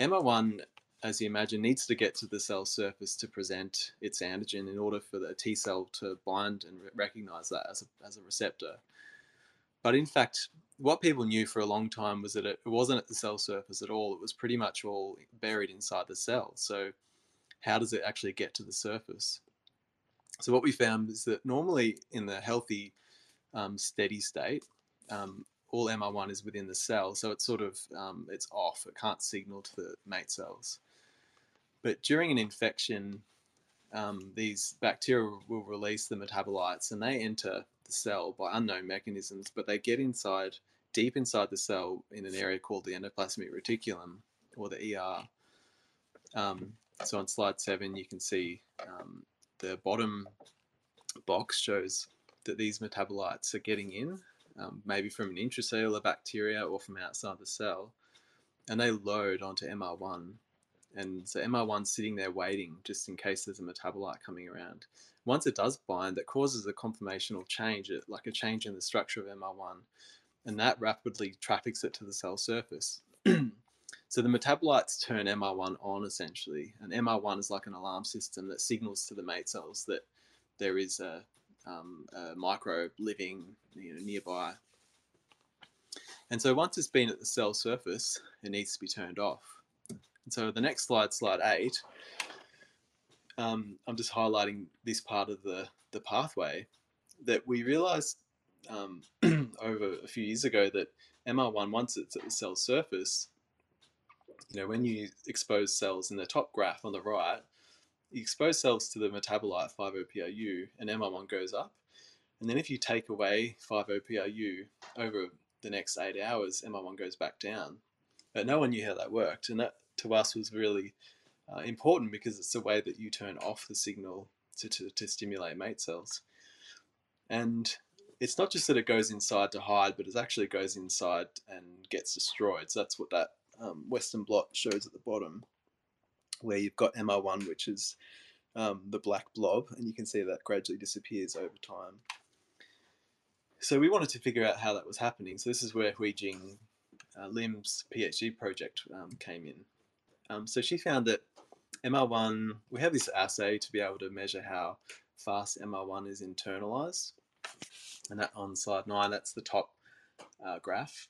Speaker 4: MR1, as you imagine, needs to get to the cell surface to present its antigen in order for the T cell to bind and recognize that as a, as a receptor. But in fact, what people knew for a long time was that it wasn't at the cell surface at all. It was pretty much all buried inside the cell. So how does it actually get to the surface? So what we found is that normally in the healthy um, steady state, um, all MR1 is within the cell, so it's sort of um, it's off. It can't signal to the mate cells. But during an infection, um, these bacteria will release the metabolites, and they enter the cell by unknown mechanisms. But they get inside, deep inside the cell, in an area called the endoplasmic reticulum, or the ER. Um, so on slide seven, you can see um, the bottom box shows that these metabolites are getting in, um, maybe from an intracellular bacteria or from outside the cell, and they load onto MR1. And so MR1's sitting there waiting just in case there's a metabolite coming around. Once it does bind, that causes a conformational change, like a change in the structure of MR1, and that rapidly traffics it to the cell surface. <clears throat> so the metabolites turn MR1 on essentially, and MR1 is like an alarm system that signals to the mate cells that there is a um, a microbe living you know, nearby. And so once it's been at the cell surface, it needs to be turned off. And so the next slide, slide eight, um, I'm just highlighting this part of the, the pathway that we realized um, <clears throat> over a few years ago that MR1, once it's at the cell surface, you know, when you expose cells in the top graph on the right, you expose cells to the metabolite 5-OPRU and MR1 goes up. And then if you take away 5-OPRU over the next eight hours, MR1 goes back down. But no one knew how that worked. And that to us was really uh, important because it's the way that you turn off the signal to, to, to stimulate mate cells. And it's not just that it goes inside to hide, but it actually goes inside and gets destroyed. So that's what that um, Western blot shows at the bottom where you've got MR1, which is um, the black blob, and you can see that gradually disappears over time. So we wanted to figure out how that was happening. So this is where Hui Jing uh, Lim's PhD project um, came in. Um, so she found that MR1, we have this assay to be able to measure how fast MR1 is internalized. And that on slide nine, that's the top uh, graph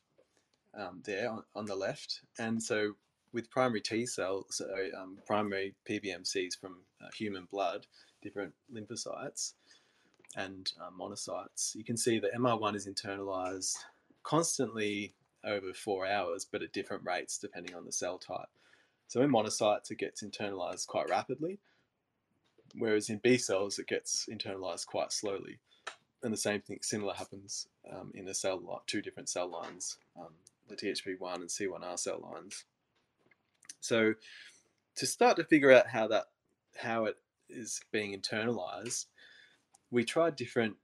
Speaker 4: um, there on, on the left. And so with primary T cells, so um, primary PBMCs from uh, human blood, different lymphocytes and uh, monocytes, you can see that MR1 is internalized constantly over four hours, but at different rates depending on the cell type. So in monocytes, it gets internalized quite rapidly, whereas in B cells, it gets internalized quite slowly. And the same thing, similar happens um, in the cell two different cell lines, um, the THP1 and C1R cell lines. So to start to figure out how that how it is being internalized, we tried different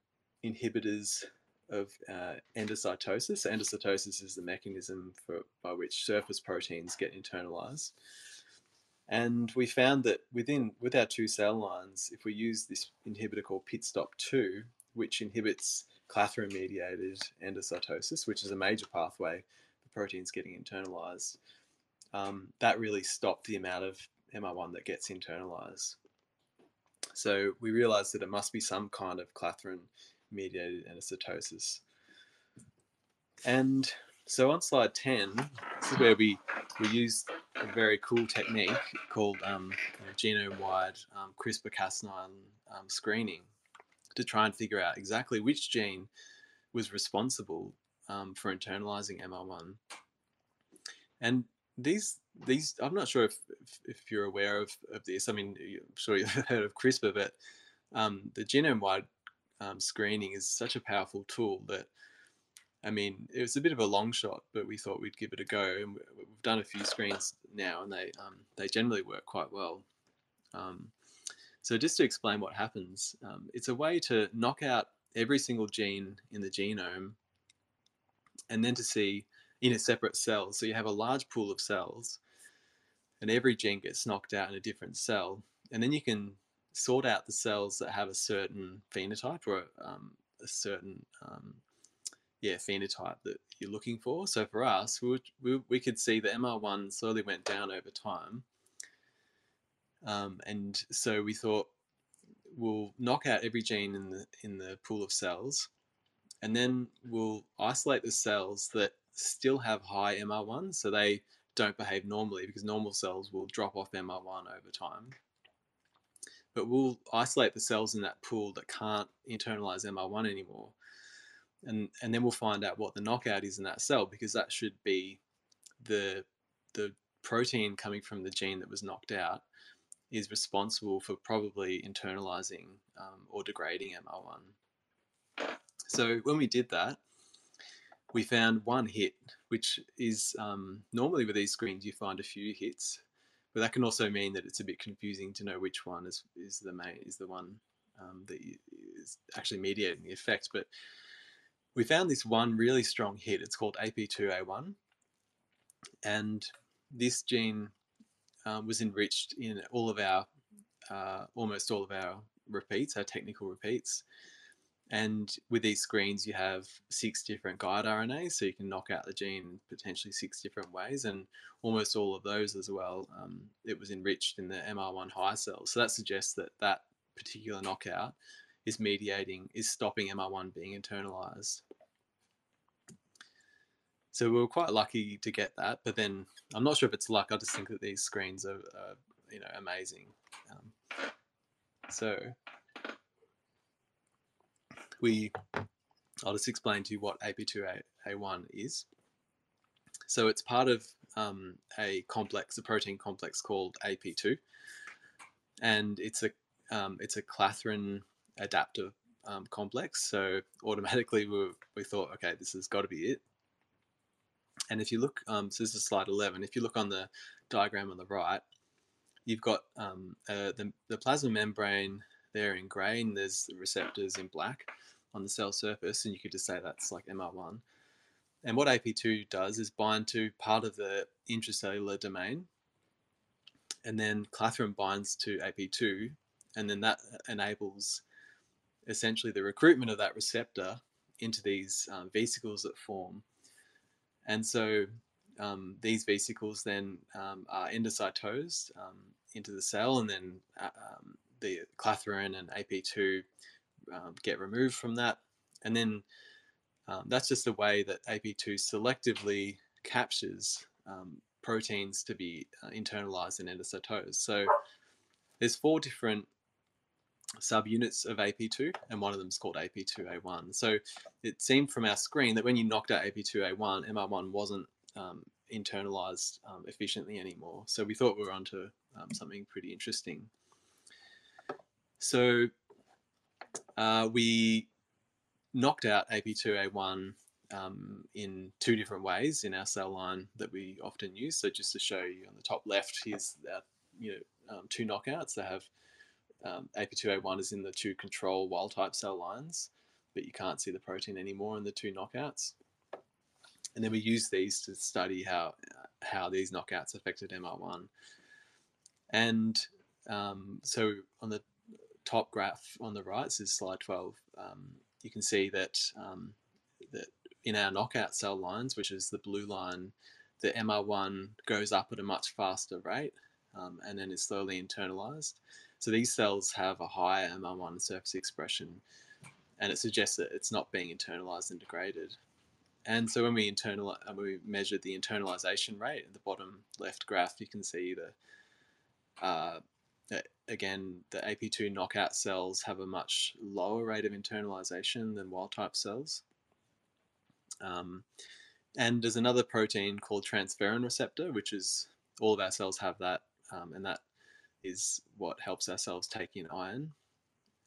Speaker 4: inhibitors of uh, endocytosis. Endocytosis is the mechanism for, by which surface proteins get internalized. And we found that within with our two cell lines, if we use this inhibitor called pitstop2, which inhibits clathrin mediated endocytosis, which is a major pathway for proteins getting internalized, um, that really stopped the amount of MR1 that gets internalized. So we realized that it must be some kind of clathrin mediated endocytosis. And so on slide 10, this is where we, we used a very cool technique called um, genome-wide um, CRISPR-Cas9 um, screening to try and figure out exactly which gene was responsible um, for internalizing MR1. And these these I'm not sure if if, if you're aware of, of this. I mean, I'm sure you've <laughs> heard of CRISPR, but um, the genome-wide um, screening is such a powerful tool that I mean, it was a bit of a long shot, but we thought we'd give it a go, and we've done a few screens now, and they um, they generally work quite well. Um, so just to explain what happens, um, it's a way to knock out every single gene in the genome, and then to see in a separate cell. So you have a large pool of cells, and every gene gets knocked out in a different cell, and then you can sort out the cells that have a certain phenotype or um, a certain um, yeah phenotype that you're looking for. So for us, we, we, we could see the MR1 slowly went down over time, um, and so we thought we'll knock out every gene in the in the pool of cells, and then we'll isolate the cells that still have high MR1, so they don't behave normally because normal cells will drop off MR1 over time. but we'll isolate the cells in that pool that can't internalize MR1 anymore. And, and then we'll find out what the knockout is in that cell because that should be the, the protein coming from the gene that was knocked out is responsible for probably internalizing um, or degrading MR1. So when we did that, we found one hit, which is um, normally with these screens you find a few hits, but that can also mean that it's a bit confusing to know which one is is the main is the one um, that is actually mediating the effect. But we found this one really strong hit. It's called AP2A1, and this gene um, was enriched in all of our uh, almost all of our repeats, our technical repeats. And with these screens, you have six different guide RNAs, so you can knock out the gene potentially six different ways, and almost all of those as well. Um, it was enriched in the MR1 high cells, so that suggests that that particular knockout is mediating, is stopping MR1 being internalized. So we were quite lucky to get that, but then I'm not sure if it's luck. I just think that these screens are, are you know, amazing. Um, so we, I'll just explain to you what AP2A1 is. So it's part of um, a complex, a protein complex called AP2, and it's a um, it's a clathrin adaptive um, complex. So automatically we, we thought, okay, this has got to be it. And if you look, um, so this is slide 11. If you look on the diagram on the right, you've got um, uh, the, the plasma membrane there in grey, and there's the receptors in black on the cell surface, and you could just say that's like MR1. And what AP2 does is bind to part of the intracellular domain, and then clathrin binds to AP2, and then that enables essentially the recruitment of that receptor into these um, vesicles that form. And so um, these vesicles then um, are endocytosed um, into the cell, and then uh, um, the clathrin and AP2 um, get removed from that. And then um, that's just the way that AP2 selectively captures um, proteins to be uh, internalized and endocytosed. So there's four different subunits of AP2, and one of them is called AP2A1. So it seemed from our screen that when you knocked out AP2A1, MR1 wasn't um, internalized um, efficiently anymore. So we thought we were onto um, something pretty interesting. So uh, we knocked out AP2A1 um, in two different ways in our cell line that we often use. So just to show you on the top left, here's our you know um, two knockouts that have um, AP2A1 is in the two control wild type cell lines, but you can't see the protein anymore in the two knockouts. And then we use these to study how how these knockouts affected MR1. And um, so on the top graph on the right, this is slide 12, um, you can see that, um, that in our knockout cell lines, which is the blue line, the MR1 goes up at a much faster rate um, and then is slowly internalized. So these cells have a higher MR1 surface expression and it suggests that it's not being internalized and degraded. And so when we internal, when we measured the internalization rate at the bottom left graph, you can see the uh, again, the AP2 knockout cells have a much lower rate of internalization than wild type cells. Um, and there's another protein called transferrin receptor, which is all of our cells have that, um, and that is what helps our cells take in iron.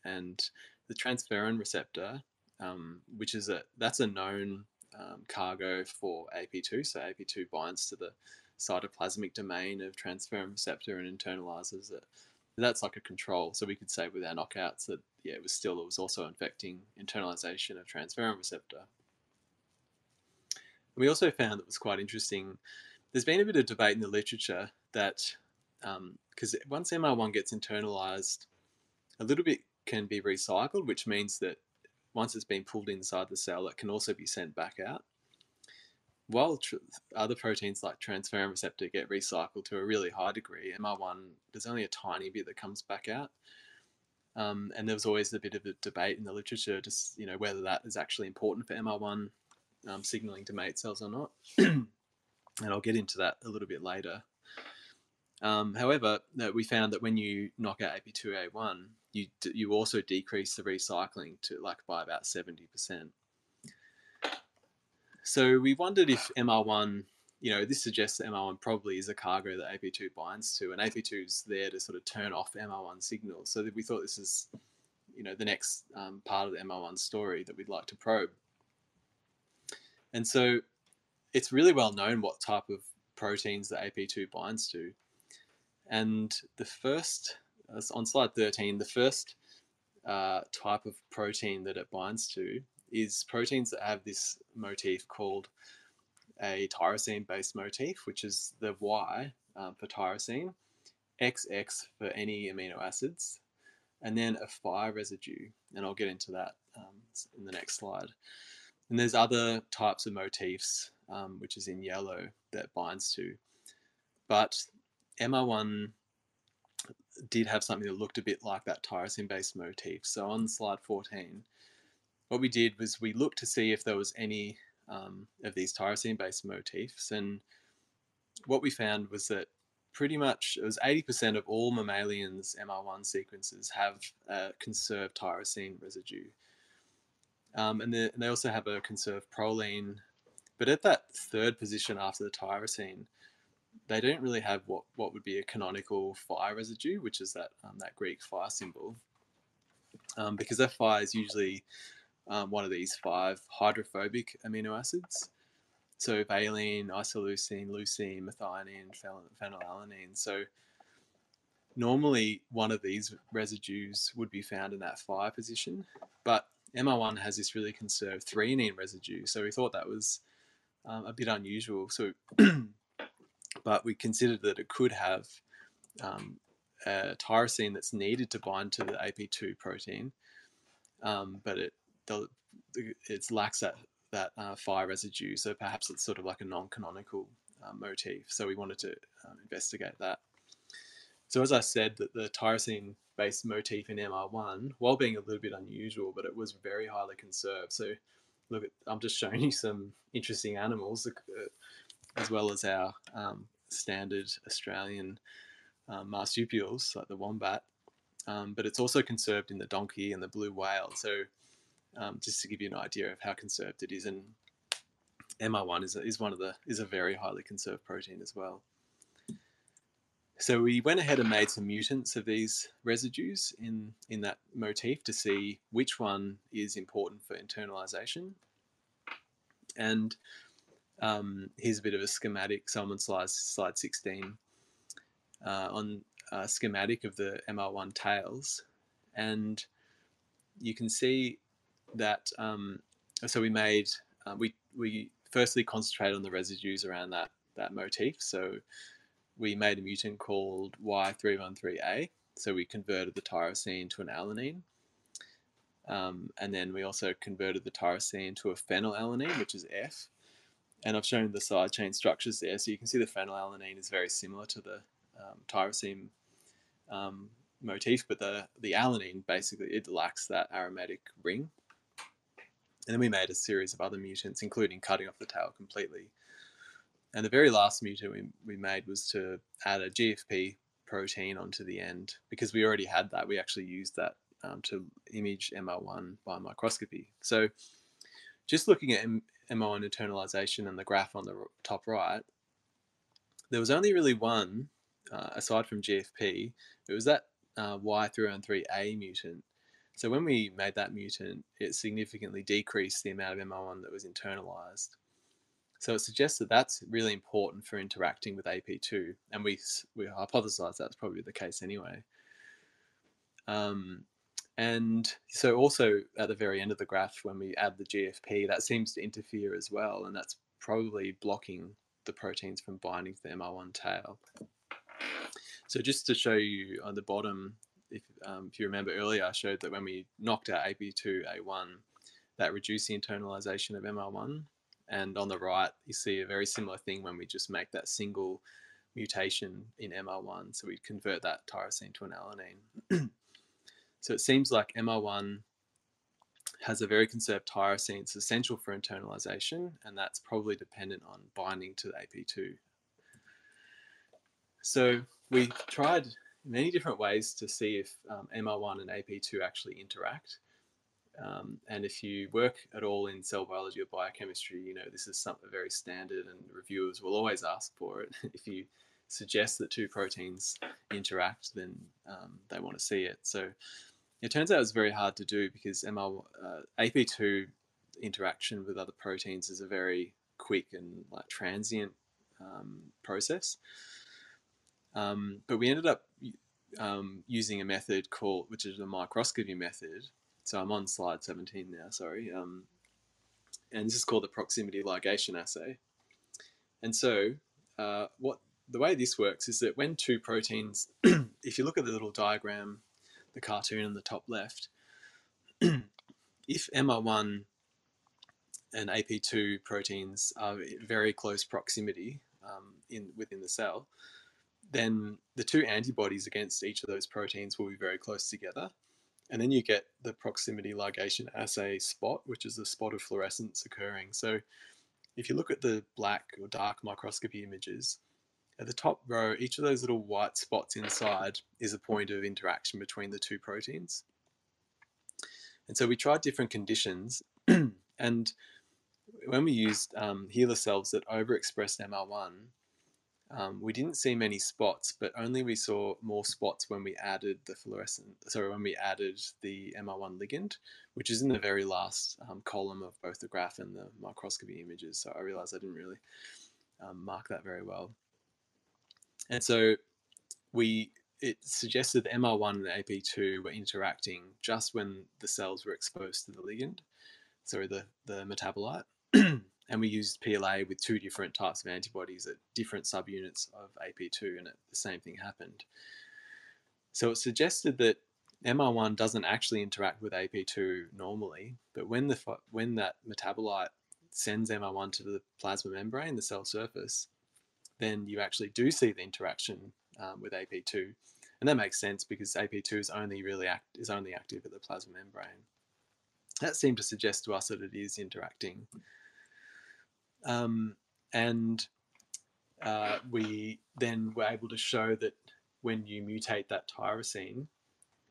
Speaker 4: And the transferrin receptor, um, which is a that's a known um, cargo for AP2. So AP2 binds to the cytoplasmic domain of transferrin receptor and internalizes it that's like a control. So we could say with our knockouts that yeah, it was still it was also infecting internalization of transferrin receptor. we also found that was quite interesting. There's been a bit of debate in the literature that because um, once MR1 gets internalized, a little bit can be recycled, which means that once it's been pulled inside the cell, it can also be sent back out while other proteins like transferrin receptor get recycled to a really high degree, MR1 there's only a tiny bit that comes back out. Um, and there was always a bit of a debate in the literature, just you know whether that is actually important for MR1 um, signaling to mate cells or not. <clears throat> and I'll get into that a little bit later. Um, however, we found that when you knock out AP2A1, you you also decrease the recycling to like by about 70%. So we wondered if MR1, you know, this suggests that MR1 probably is a cargo that AP2 binds to, and AP2 is there to sort of turn off MR1 signals. So we thought this is, you know, the next um, part of the MR1 story that we'd like to probe. And so it's really well known what type of proteins that AP2 binds to. And the first, on slide 13, the first uh, type of protein that it binds to is proteins that have this motif called a tyrosine based motif, which is the Y um, for tyrosine, XX for any amino acids, and then a phi residue. And I'll get into that um, in the next slide. And there's other types of motifs, um, which is in yellow, that binds to. But MR1 did have something that looked a bit like that tyrosine based motif. So on slide 14, what we did was we looked to see if there was any um, of these tyrosine based motifs. And what we found was that pretty much it was 80% of all mammalians' MR1 sequences have a conserved tyrosine residue. Um, and, and, they also have a conserved proline. But at that third position after the tyrosine, they don't really have what, what would be a canonical phi residue, which is that, um, that Greek phi symbol. Um, because that phi is usually um, one of these five hydrophobic amino acids. So valine, isoleucine, leucine, methionine, phenylalanine. So normally one of these residues would be found in that fire position, but MR1 has this really conserved threonine residue. So we thought that was um, a bit unusual. So, <clears throat> but we considered that it could have um, a tyrosine that's needed to bind to the AP2 protein, um, but it it lacks that that uh, phi residue. So perhaps it's sort of like a non-canonical uh, motif. So we wanted to um, investigate that. So as I said, that the tyrosine-based motif in MR1, while being a little bit unusual, but it was very highly conserved. So look, at, I'm just showing you some interesting animals, uh, as well as our um, standard Australian um, marsupials like the wombat. Um, but it's also conserved in the donkey and the blue whale. So um, just to give you an idea of how conserved it is. And MR1 is, a, is one of the is a very highly conserved protein as well. So we went ahead and made some mutants of these residues in, in that motif to see which one is important for internalization. And um, here's a bit of a schematic. So I'm on slide, slide 16 uh, on a schematic of the MR1 tails. And you can see that um, so we made uh, we we firstly concentrated on the residues around that that motif. So we made a mutant called Y313A. So we converted the tyrosine to an alanine. Um, and then we also converted the tyrosine to a phenylalanine, which is F. And I've shown the side chain structures there. So you can see the phenylalanine is very similar to the um, tyrosine um, motif, but the, the alanine basically, it lacks that aromatic ring. And then we made a series of other mutants, including cutting off the tail completely. And the very last mutant we, we made was to add a GFP protein onto the end. Because we already had that, we actually used that um, to image MR1 by microscopy. So just looking at MR1 internalization and the graph on the top right, there was only really one, uh, aside from GFP, it was that uh, Y313A mutant so when we made that mutant, it significantly decreased the amount of MR1 that was internalized. So it suggests that that's really important for interacting with AP2, and we we hypothesized that's probably the case anyway. Um, and so also at the very end of the graph, when we add the GFP, that seems to interfere as well, and that's probably blocking the proteins from binding to the MR1 tail. So just to show you on the bottom, if, um, if you remember earlier, I showed that when we knocked out AP2A1, that reduced the internalization of MR1. And on the right, you see a very similar thing when we just make that single mutation in MR1. So we convert that tyrosine to an alanine. <clears throat> so it seems like MR1 has a very conserved tyrosine. It's essential for internalization, and that's probably dependent on binding to AP2. So we tried many different ways to see if um, MR1 and AP2 actually interact. Um, and if you work at all in cell biology or biochemistry, you know this is something very standard, and reviewers will always ask for it. <laughs> if you suggest that two proteins interact, then um, they want to see it. So it turns out it's very hard to do because MR, uh, AP2 interaction with other proteins is a very quick and like transient um, process. Um, but we ended up um, using a method called, which is a microscopy method. So I'm on slide 17 now, sorry. Um, and this is called the proximity ligation assay. And so uh, what the way this works is that when two proteins, <clears throat> if you look at the little diagram, the cartoon in the top left, <clears throat> if MR1 and AP2 proteins are very close proximity um, in within the cell, then the two antibodies against each of those proteins will be very close together. And then you get the proximity ligation assay spot, which is a spot of fluorescence occurring. So if you look at the black or dark microscopy images, at the top row, each of those little white spots inside is a point of interaction between the two proteins. And so we tried different conditions, <clears throat> and when we used um, HeLa cells that overexpressed MR1, um, we didn't see many spots, but only we saw more spots when we added the fluorescent, sorry, when we added the MR1 ligand, which is in the very last um, column of both the graph and the microscopy images. So I realized I didn't really um, mark that very well. And so we it suggested that MR1 and the AP2 were interacting just when the cells were exposed to the ligand, sorry, the, the metabolite. <clears throat> and we used PLA with two different types of antibodies at different subunits of AP2, and it, the same thing happened. So it suggested that MR1 doesn't actually interact with AP2 normally, but when the when that metabolite sends MR1 to the plasma membrane, the cell surface, then you actually do see the interaction um, with AP2, and that makes sense because AP2 is only really act is only active at the plasma membrane. That seemed to suggest to us that it is interacting. Um, and uh, we then were able to show that when you mutate that tyrosine,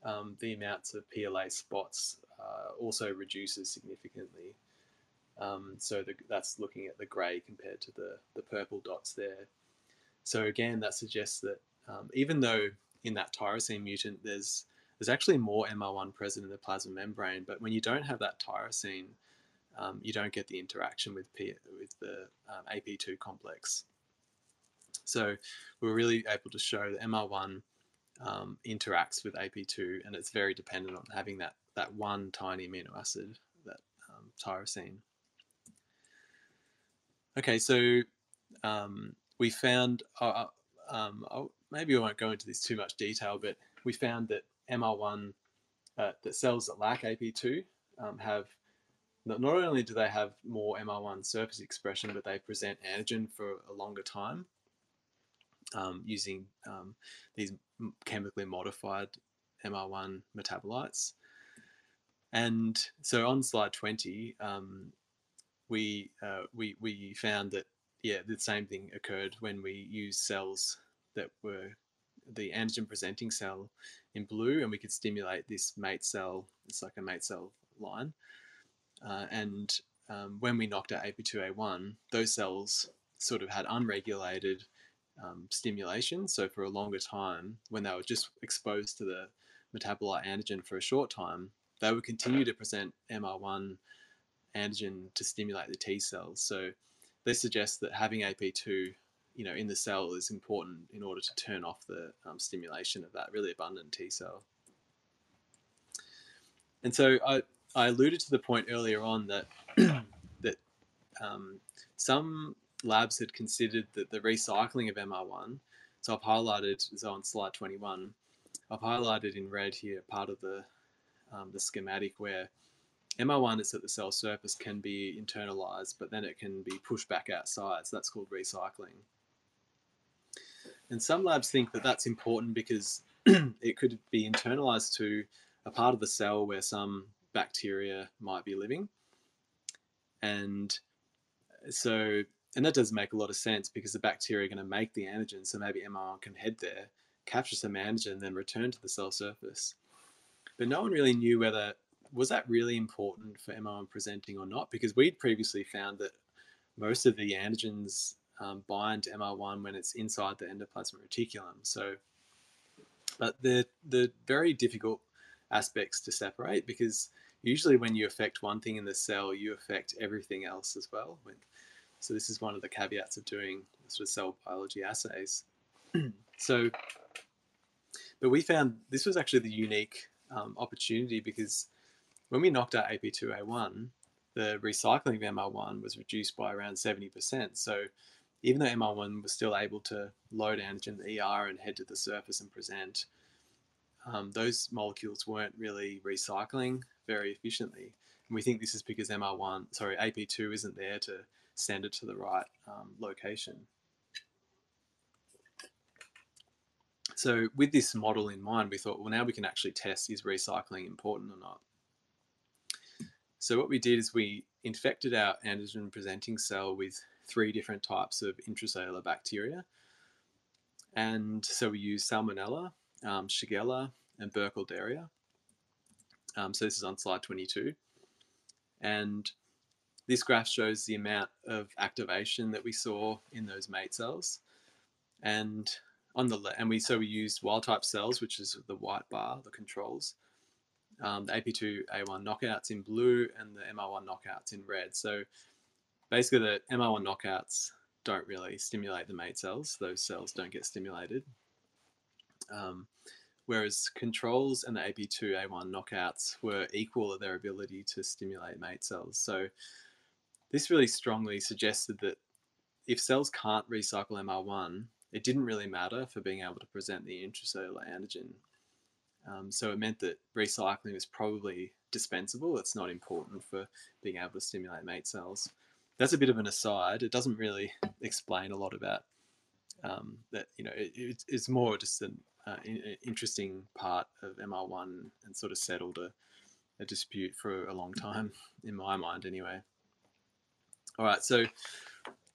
Speaker 4: um, the amounts of PLA spots uh, also reduces significantly. Um, so the, that's looking at the grey compared to the, the purple dots there. So again, that suggests that um, even though in that tyrosine mutant there's there's actually more MR1 present in the plasma membrane, but when you don't have that tyrosine, um, you don't get the interaction with, P, with the um, AP2 complex. So we are really able to show that MR1 um, interacts with AP2 and it's very dependent on having that, that one tiny amino acid, that um, tyrosine. Okay, so um, we found, uh, uh um, maybe I won't go into this too much detail, but we found that MR1, uh, that cells that lack AP2 um, have not only do they have more MR1 surface expression, but they present antigen for a longer time um, using um, these chemically modified MR1 metabolites. And so on slide 20, um, we, uh, we, we found that, yeah, the same thing occurred when we used cells that were the antigen presenting cell in blue and we could stimulate this mate cell, it's like a mate cell line, uh, and um, when we knocked out AP2A1, those cells sort of had unregulated um, stimulation. So for a longer time, when they were just exposed to the metabolite antigen for a short time, they would continue to present MR1 antigen to stimulate the T cells. So this suggests that having AP2 you know, in the cell is important in order to turn off the um, stimulation of that really abundant T cell. And so I, I alluded to the point earlier on that <clears throat> that um, some labs had considered that the recycling of MR1. So I've highlighted so on slide 21. I've highlighted in red here part of the um, the schematic where MR1 is at the cell surface can be internalized, but then it can be pushed back outside. So that's called recycling. And some labs think that that's important because <clears throat> it could be internalized to a part of the cell where some bacteria might be living. And so, and that does make a lot of sense because the bacteria are going to make the antigen, so maybe MR1 can head there capture some antigen then return to the cell surface. But no one really knew whether was that really important for MR1 presenting or not, because we'd previously found that most of the antigens um, bind to MR1 when it's inside the endoplasmic reticulum. So, but the the very difficult aspects to separate because usually when you affect one thing in the cell, you affect everything else as well. So this is one of the caveats of doing sort of cell biology assays. <clears throat> so, but we found this was actually the unique um, opportunity because when we knocked out AP2A1, the recycling of MR1 was reduced by around 70%. So even though MR1 was still able to load antigen ER and head to the surface and present, um, those molecules weren't really recycling very efficiently. And we think this is because MR1, sorry, AP2 isn't there to send it to the right um, location. So with this model in mind, we thought, well, now we can actually test is recycling important or not. So what we did is we infected our antigen presenting cell with three different types of intracellular bacteria. And so we used Salmonella, um, Shigella, and Burkholderia. Um, so this is on slide 22. And this graph shows the amount of activation that we saw in those mate cells. And on the and we so we used wild type cells, which is the white bar, the controls. Um, the AP2A1 knockouts in blue and the MR1 knockouts in red. So basically, the MR1 knockouts don't really stimulate the mate cells; those cells don't get stimulated. Um, whereas controls and the AP2A1 knockouts were equal at their ability to stimulate mate cells. So this really strongly suggested that if cells can't recycle MR1, it didn't really matter for being able to present the intracellular antigen. Um, so it meant that recycling was probably dispensable. It's not important for being able to stimulate mate cells. That's a bit of an aside. It doesn't really explain a lot about um, that. You know, it, it's more just an uh, interesting part of MR1 and sort of settled a, a dispute for a long time in my mind, anyway. All right, so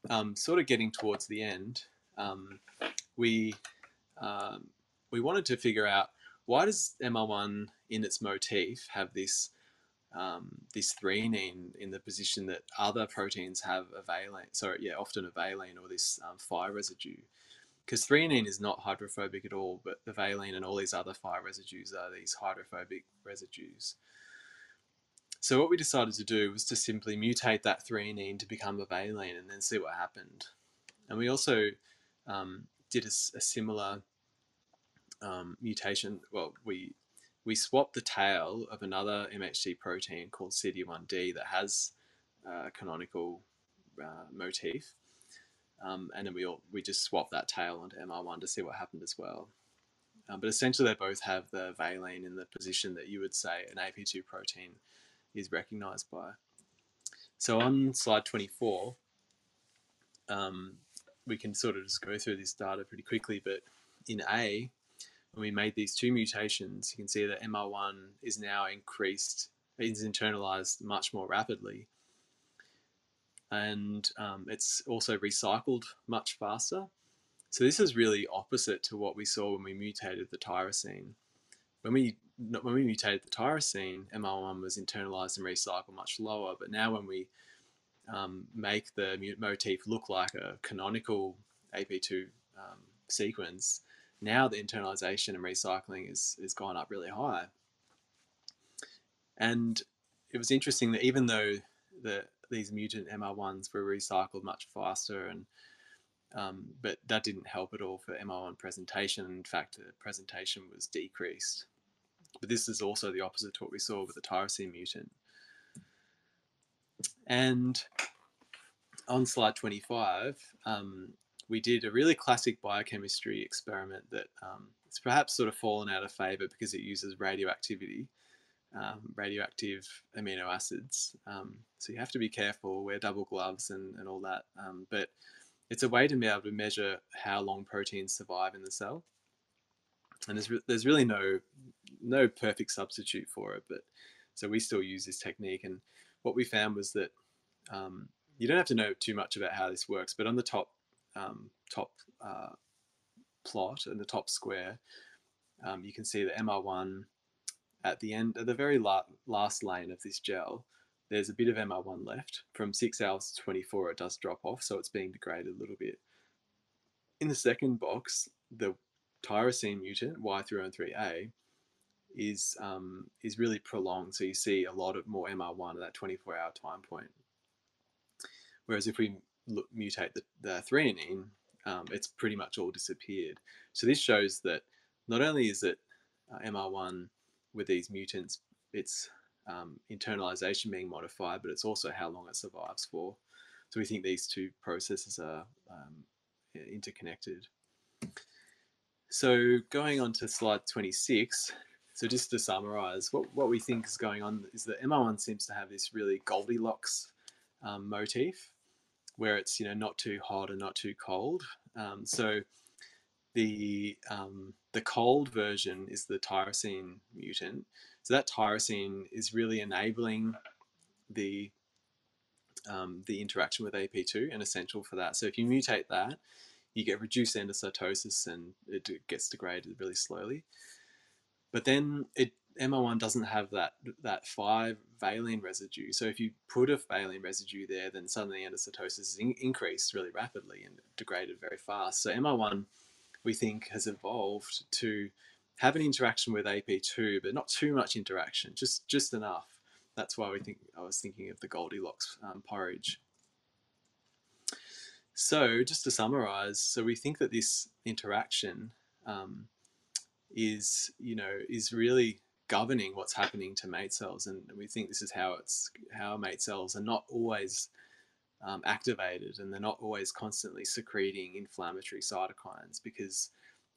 Speaker 4: um, sort of getting towards the end um, we um, we wanted to figure out why does MR1 in its motif have this um, this threonine in the position that other proteins have a valine, sorry, yeah, often a valine or this um, phi residue. Because threonine is not hydrophobic at all, but the valine and all these other phi residues are these hydrophobic residues. So what we decided to do was to simply mutate that threonine to become a valine and then see what happened. And we also um, did a, a similar um, mutation. Well, we we swapped the tail of another MHC protein called CD1D that has a canonical uh, motif, um, and then we all, we just swap that tail onto MR1 to see what happened as well. Um, but essentially, they both have the valine in the position that you would say an AP2 protein is recognized by. So on slide 24, um, we can sort of just go through this data pretty quickly, but in A, when we made these two mutations, you can see that MR1 is now increased, is internalized much more rapidly. And um, it's also recycled much faster. So this is really opposite to what we saw when we mutated the tyrosine. When we when we mutated the tyrosine, MR1 was internalized and recycled much lower. But now when we um, make the motif look like a canonical AP2 um, sequence, now the internalization and recycling is, is gone up really high. And it was interesting that even though the, these mutant MR1s were recycled much faster and um, but that didn't help at all for MR1 presentation. In fact, the presentation was decreased. But this is also the opposite to what we saw with the tyrosine mutant. And on slide 25, um, we did a really classic biochemistry experiment that um, it's perhaps sort of fallen out of favor because it uses radioactivity, um, radioactive amino acids. Um, so you have to be careful, wear double gloves and, and all that. Um, but it's a way to be able to measure how long proteins survive in the cell. And there's, re there's really no, no perfect substitute for it, but so we still use this technique. And what we found was that um, you don't have to know too much about how this works, but on the top um, top uh, plot in the top square, um, you can see the MR1 at the end, at the very la- last lane of this gel, there's a bit of MR1 left. From 6 hours to 24, it does drop off, so it's being degraded a little bit. In the second box, the tyrosine mutant, Y303A, is um, is really prolonged. So you see a lot of more MR1 at that 24 hour time point. Whereas if we look, mutate the, the threonine, um, it's pretty much all disappeared. So this shows that not only is it uh, MR1 with these mutants, it's um, internalization being modified, but it's also how long it survives for. So we think these two processes are um, interconnected. So going on to slide 26, so just to summarize, what, what we think is going on is that MR1 seems to have this really Goldilocks um, motif, where it's you know not too hot and not too cold. Um, so the um, the cold version is the tyrosine mutant. So that tyrosine is really enabling the um, the interaction with AP2 and essential for that. So if you mutate that, you get reduced endocytosis and it gets degraded really slowly. But then it MR1 doesn't have that that five valine residue. So if you put a valine residue there, then suddenly endocytosis is in, increased really rapidly and degraded very fast. So MR1 we think has evolved to have an interaction with AP2, but not too much interaction, just just enough. That's why we think I was thinking of the Goldilocks um, porridge. So just to summarize, so we think that this interaction um, is, you know, is really governing what's happening to mate cells, and we think this is how it's how mate cells are not always um, activated and they're not always constantly secreting inflammatory cytokines because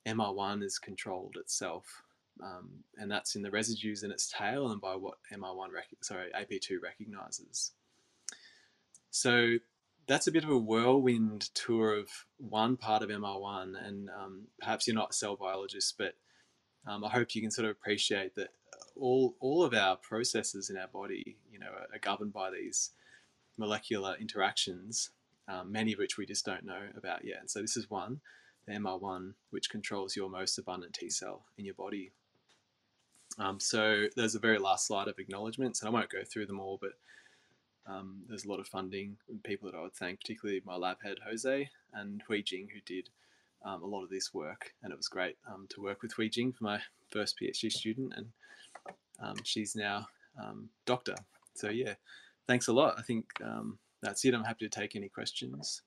Speaker 4: MR1 is controlled itself. Um, and that's in the residues in its tail and by what MR1 sorry AP2 recognizes. So that's a bit of a whirlwind tour of one part of MR1, and um, perhaps you're not a cell biologist, but um, I hope you can sort of appreciate that all all of our processes in our body, you know, are, are governed by these molecular interactions, um, many of which we just don't know about yet. And so this is one, the MR1, which controls your most abundant T cell in your body. Um, so there's a very last slide of acknowledgements, and I won't go through them all, but um, there's a lot of funding and people that I would thank, particularly my lab head Jose and Hui Jing, who did um, a lot of this work. And it was great um, to work with Hui Jing for my first PhD student, and um, she's now um, doctor. So yeah, thanks a lot. I think um, that's it. I'm happy to take any questions.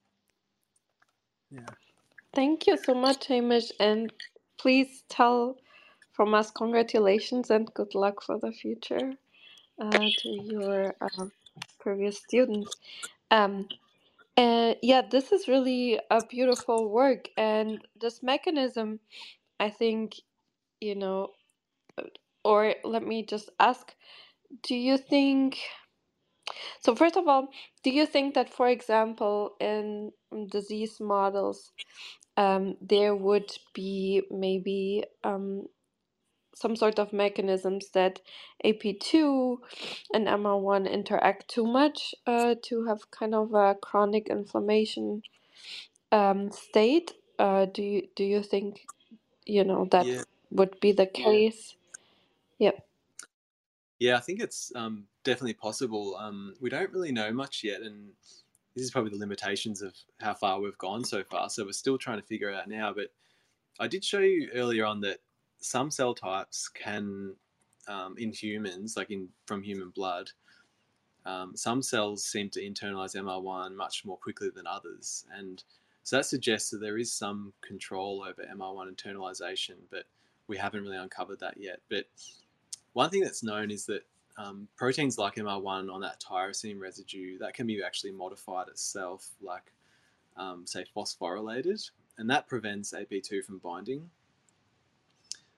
Speaker 4: Yeah.
Speaker 2: Thank you so much, Hamish, and please tell from us congratulations and good luck for the future uh, to your uh, previous students. Um, and yeah, this is really a beautiful work, and this mechanism, I think, you know, or let me just ask, do you think? So, first of all, do you think that, for example, in disease models, um, there would be maybe um, some sort of mechanisms that AP2 and MR1 interact too much uh, to have kind of a chronic inflammation um, state? Uh, do you do you think you know that
Speaker 4: Yeah.
Speaker 2: would be the case? Yep.
Speaker 4: Yeah, I think it's um, definitely possible. Um, we don't really know much yet, and this is probably the limitations of how far we've gone so far. So we're still trying to figure out now. But I did show you earlier on that some cell types can, um, in humans, like in from human blood, um, some cells seem to internalize MR1 much more quickly than others, and so that suggests that there is some control over MR1 internalization, but we haven't really uncovered that yet. But one thing that's known is that um, proteins like MR1 on that tyrosine residue that can be actually modified itself, like um, say phosphorylated, and that prevents AP2 from binding.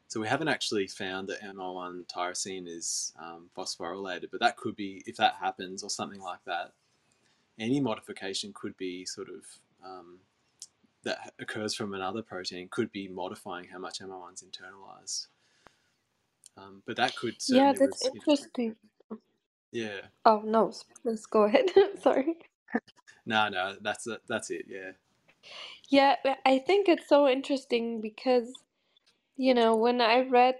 Speaker 4: So we haven't actually found that MR1 tyrosine is um, phosphorylated, but that could be if that happens or something like that. Any modification could be sort of um, that occurs from another protein could be modifying how much MR1 is internalized. Um, but that could
Speaker 2: Yeah, that's
Speaker 4: res- you know,
Speaker 2: interesting.
Speaker 4: yeah.
Speaker 2: Oh no, Let's go ahead. <laughs> Sorry.
Speaker 4: No, no, that's it. That's it. Yeah.
Speaker 2: Yeah, I think it's so interesting because, you know, when I read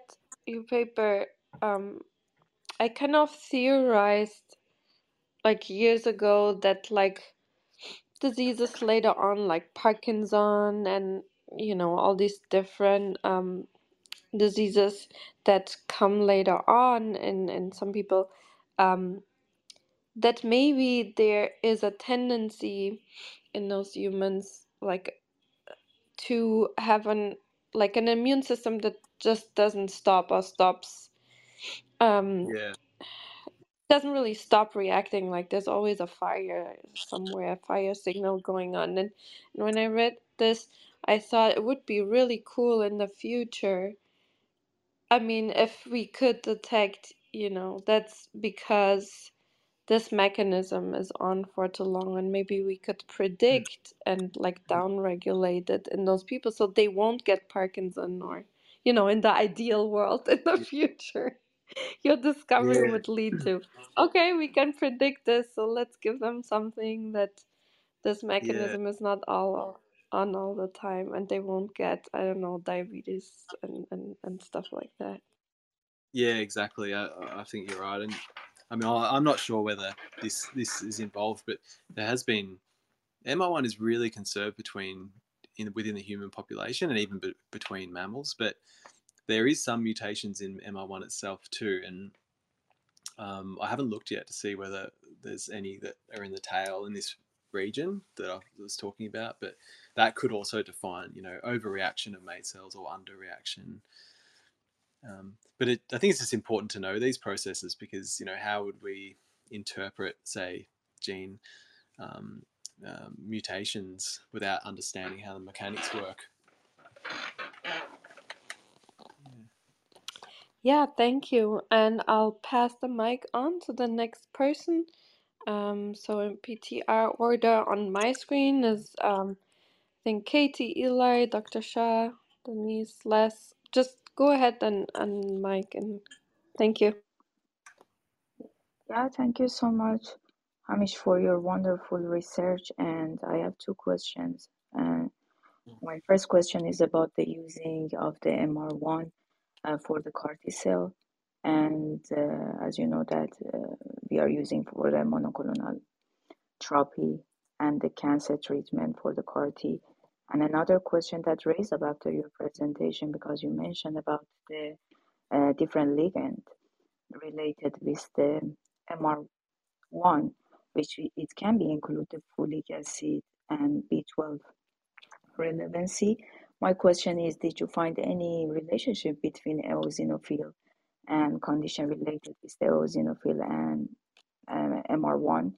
Speaker 2: your paper, um, I kind of theorized like years ago that like diseases later on, like Parkinson and, you know, all these different um diseases that come later on in in some people, um, that maybe there is a tendency in those humans like to have an like an immune system that just doesn't stop or stops um
Speaker 4: Yeah,
Speaker 2: doesn't really stop reacting like there's always a fire somewhere a fire signal going on. And, and when i read this i thought it would be really cool in the future i mean if we could detect you know that's because this mechanism is on for too long and maybe we could
Speaker 4: Mm.
Speaker 2: predict and like downregulate it in those people so they won't get Parkinson or you know in the ideal world in the future. <laughs> Your discovery
Speaker 4: yeah,
Speaker 2: would lead to <clears throat> okay we can predict this so let's give them something that this
Speaker 4: yeah,
Speaker 2: mechanism is not all on all the time and they won't get I don't know diabetes and and, and stuff like that
Speaker 4: yeah. Exactly. I, I think you're right, and I mean, I'm not sure whether this this is involved, but there has been mi1 is really conserved between in within the human population and even be, between mammals, but there is some mutations in mi1 itself too, and um, I haven't looked yet to see whether there's any that are in the tail in this region that I was talking about, but that could also define, you know, overreaction of mate cells or underreaction. Um, but it, I think it's just important to know these processes because, you know, how would we interpret, say, gene um, um, mutations without understanding how the mechanics work?
Speaker 2: Yeah, thank you. And I'll pass the mic on to the next person. Um, so in PTR order on my screen is um, I think Katie, Eli, Dr. Shah, Denise, Les. Just go ahead and and mic and thank you.
Speaker 9: Yeah, thank you so much, Hamish, for your wonderful research. And I have two questions. Uh, my first question is about the using of the MR1 uh, for the CAR T cell. And uh, as you know that uh, we are using for the monoclonal therapy and the cancer treatment for the CAR T. And another question that raised up after your presentation, because you mentioned about the uh, different ligand related with the MR1, which it can be included folic acid and B12 relevancy. My question is, did you find any relationship between eosinophil and condition related with the eosinophil and um, MR1?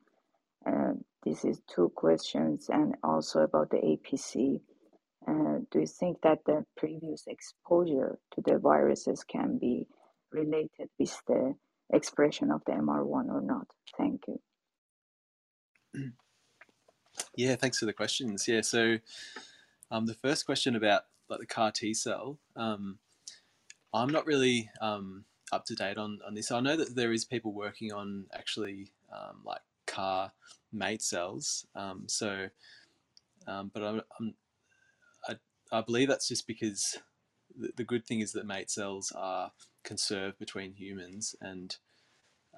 Speaker 9: Uh, this is two questions, and also about the APC. Uh, do you think that the previous exposure to the viruses can be related with the expression of the MR1 or not? Thank you. <clears throat>
Speaker 4: Yeah, thanks for the questions. Yeah, so um, the first question about like the CAR T cell, um, I'm not really um, up to date on, on this. I know that there is people working on actually um, like CAR mate cells. Um, so, um, but I'm, I'm, I, I believe that's just because the, the good thing is that mate cells are conserved between humans and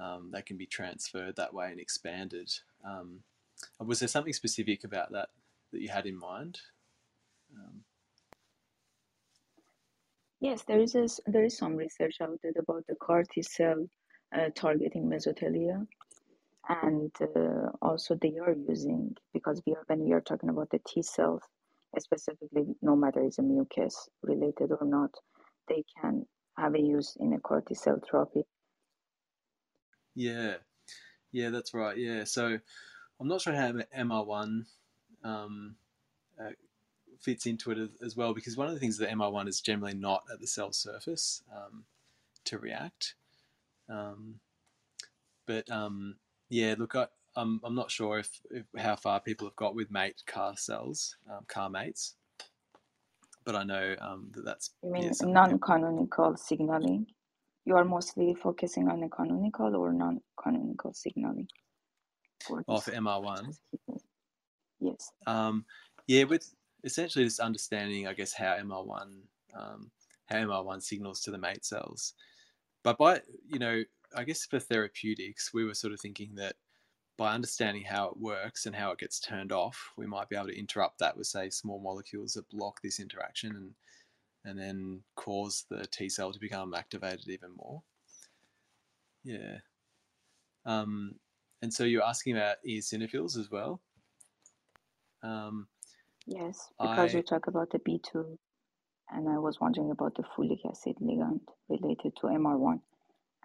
Speaker 4: um, they can be transferred that way and expanded. Um, was there something specific about that that you had in mind? Um,
Speaker 9: Yes, there is a, there is some research out there about the CAR T cell uh, targeting mesothelia, and uh, also they are using because we are when we are talking about the T cells, specifically, no matter is a mucus related or not, they can have a use in a cell therapy.
Speaker 4: yeah, yeah, that's right. Yeah, so I'm not sure how MR1 um, uh, fits into it as, as, well because one of the things that MR1 is generally not at the cell surface um, to react. Um, but um, yeah, look, I, I'm, I'm not sure if, if, how far people have got with mate CAR cells, um, CAR mates, but I know um, that that's.
Speaker 9: You mean
Speaker 4: yeah,
Speaker 9: non-canonical signaling? You are mostly focusing on the canonical or non-canonical signaling?
Speaker 4: For oh, for MR1.
Speaker 9: Yes.
Speaker 4: Um, Yeah, with essentially just understanding, I guess, how MR1 um, how MR1 signals to the mate cells. But by you know, I guess for therapeutics, we were sort of thinking that by understanding how it works and how it gets turned off, we might be able to interrupt that with say small molecules that block this interaction and and then cause the T cell to become activated even more. Yeah. Um, and so you're asking about eosinophils as well. Um,
Speaker 9: Yes, because
Speaker 4: I
Speaker 9: you talk about the B2, and I was wondering about the folic acid ligand related to MR1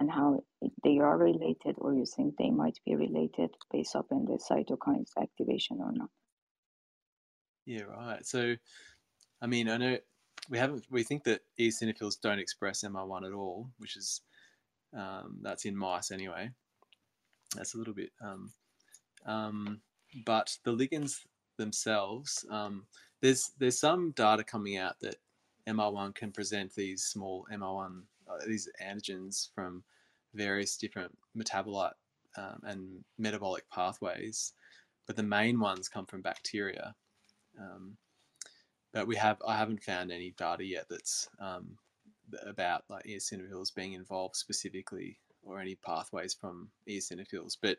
Speaker 9: and how they are related, or you think they might be related based upon the cytokines activation or not.
Speaker 4: yeah right. So I mean I know we haven't we think that eosinophils don't express MR1 at all, which is um, that's in mice anyway. That's a little bit um, um, but the ligands themselves, um, there's there's some data coming out that MR1 can present these small MR1 uh, these antigens from various different metabolite um, and metabolic pathways, but the main ones come from bacteria. Um, but we have I haven't found any data yet that's um, about like eosinophils being involved specifically or any pathways from eosinophils, but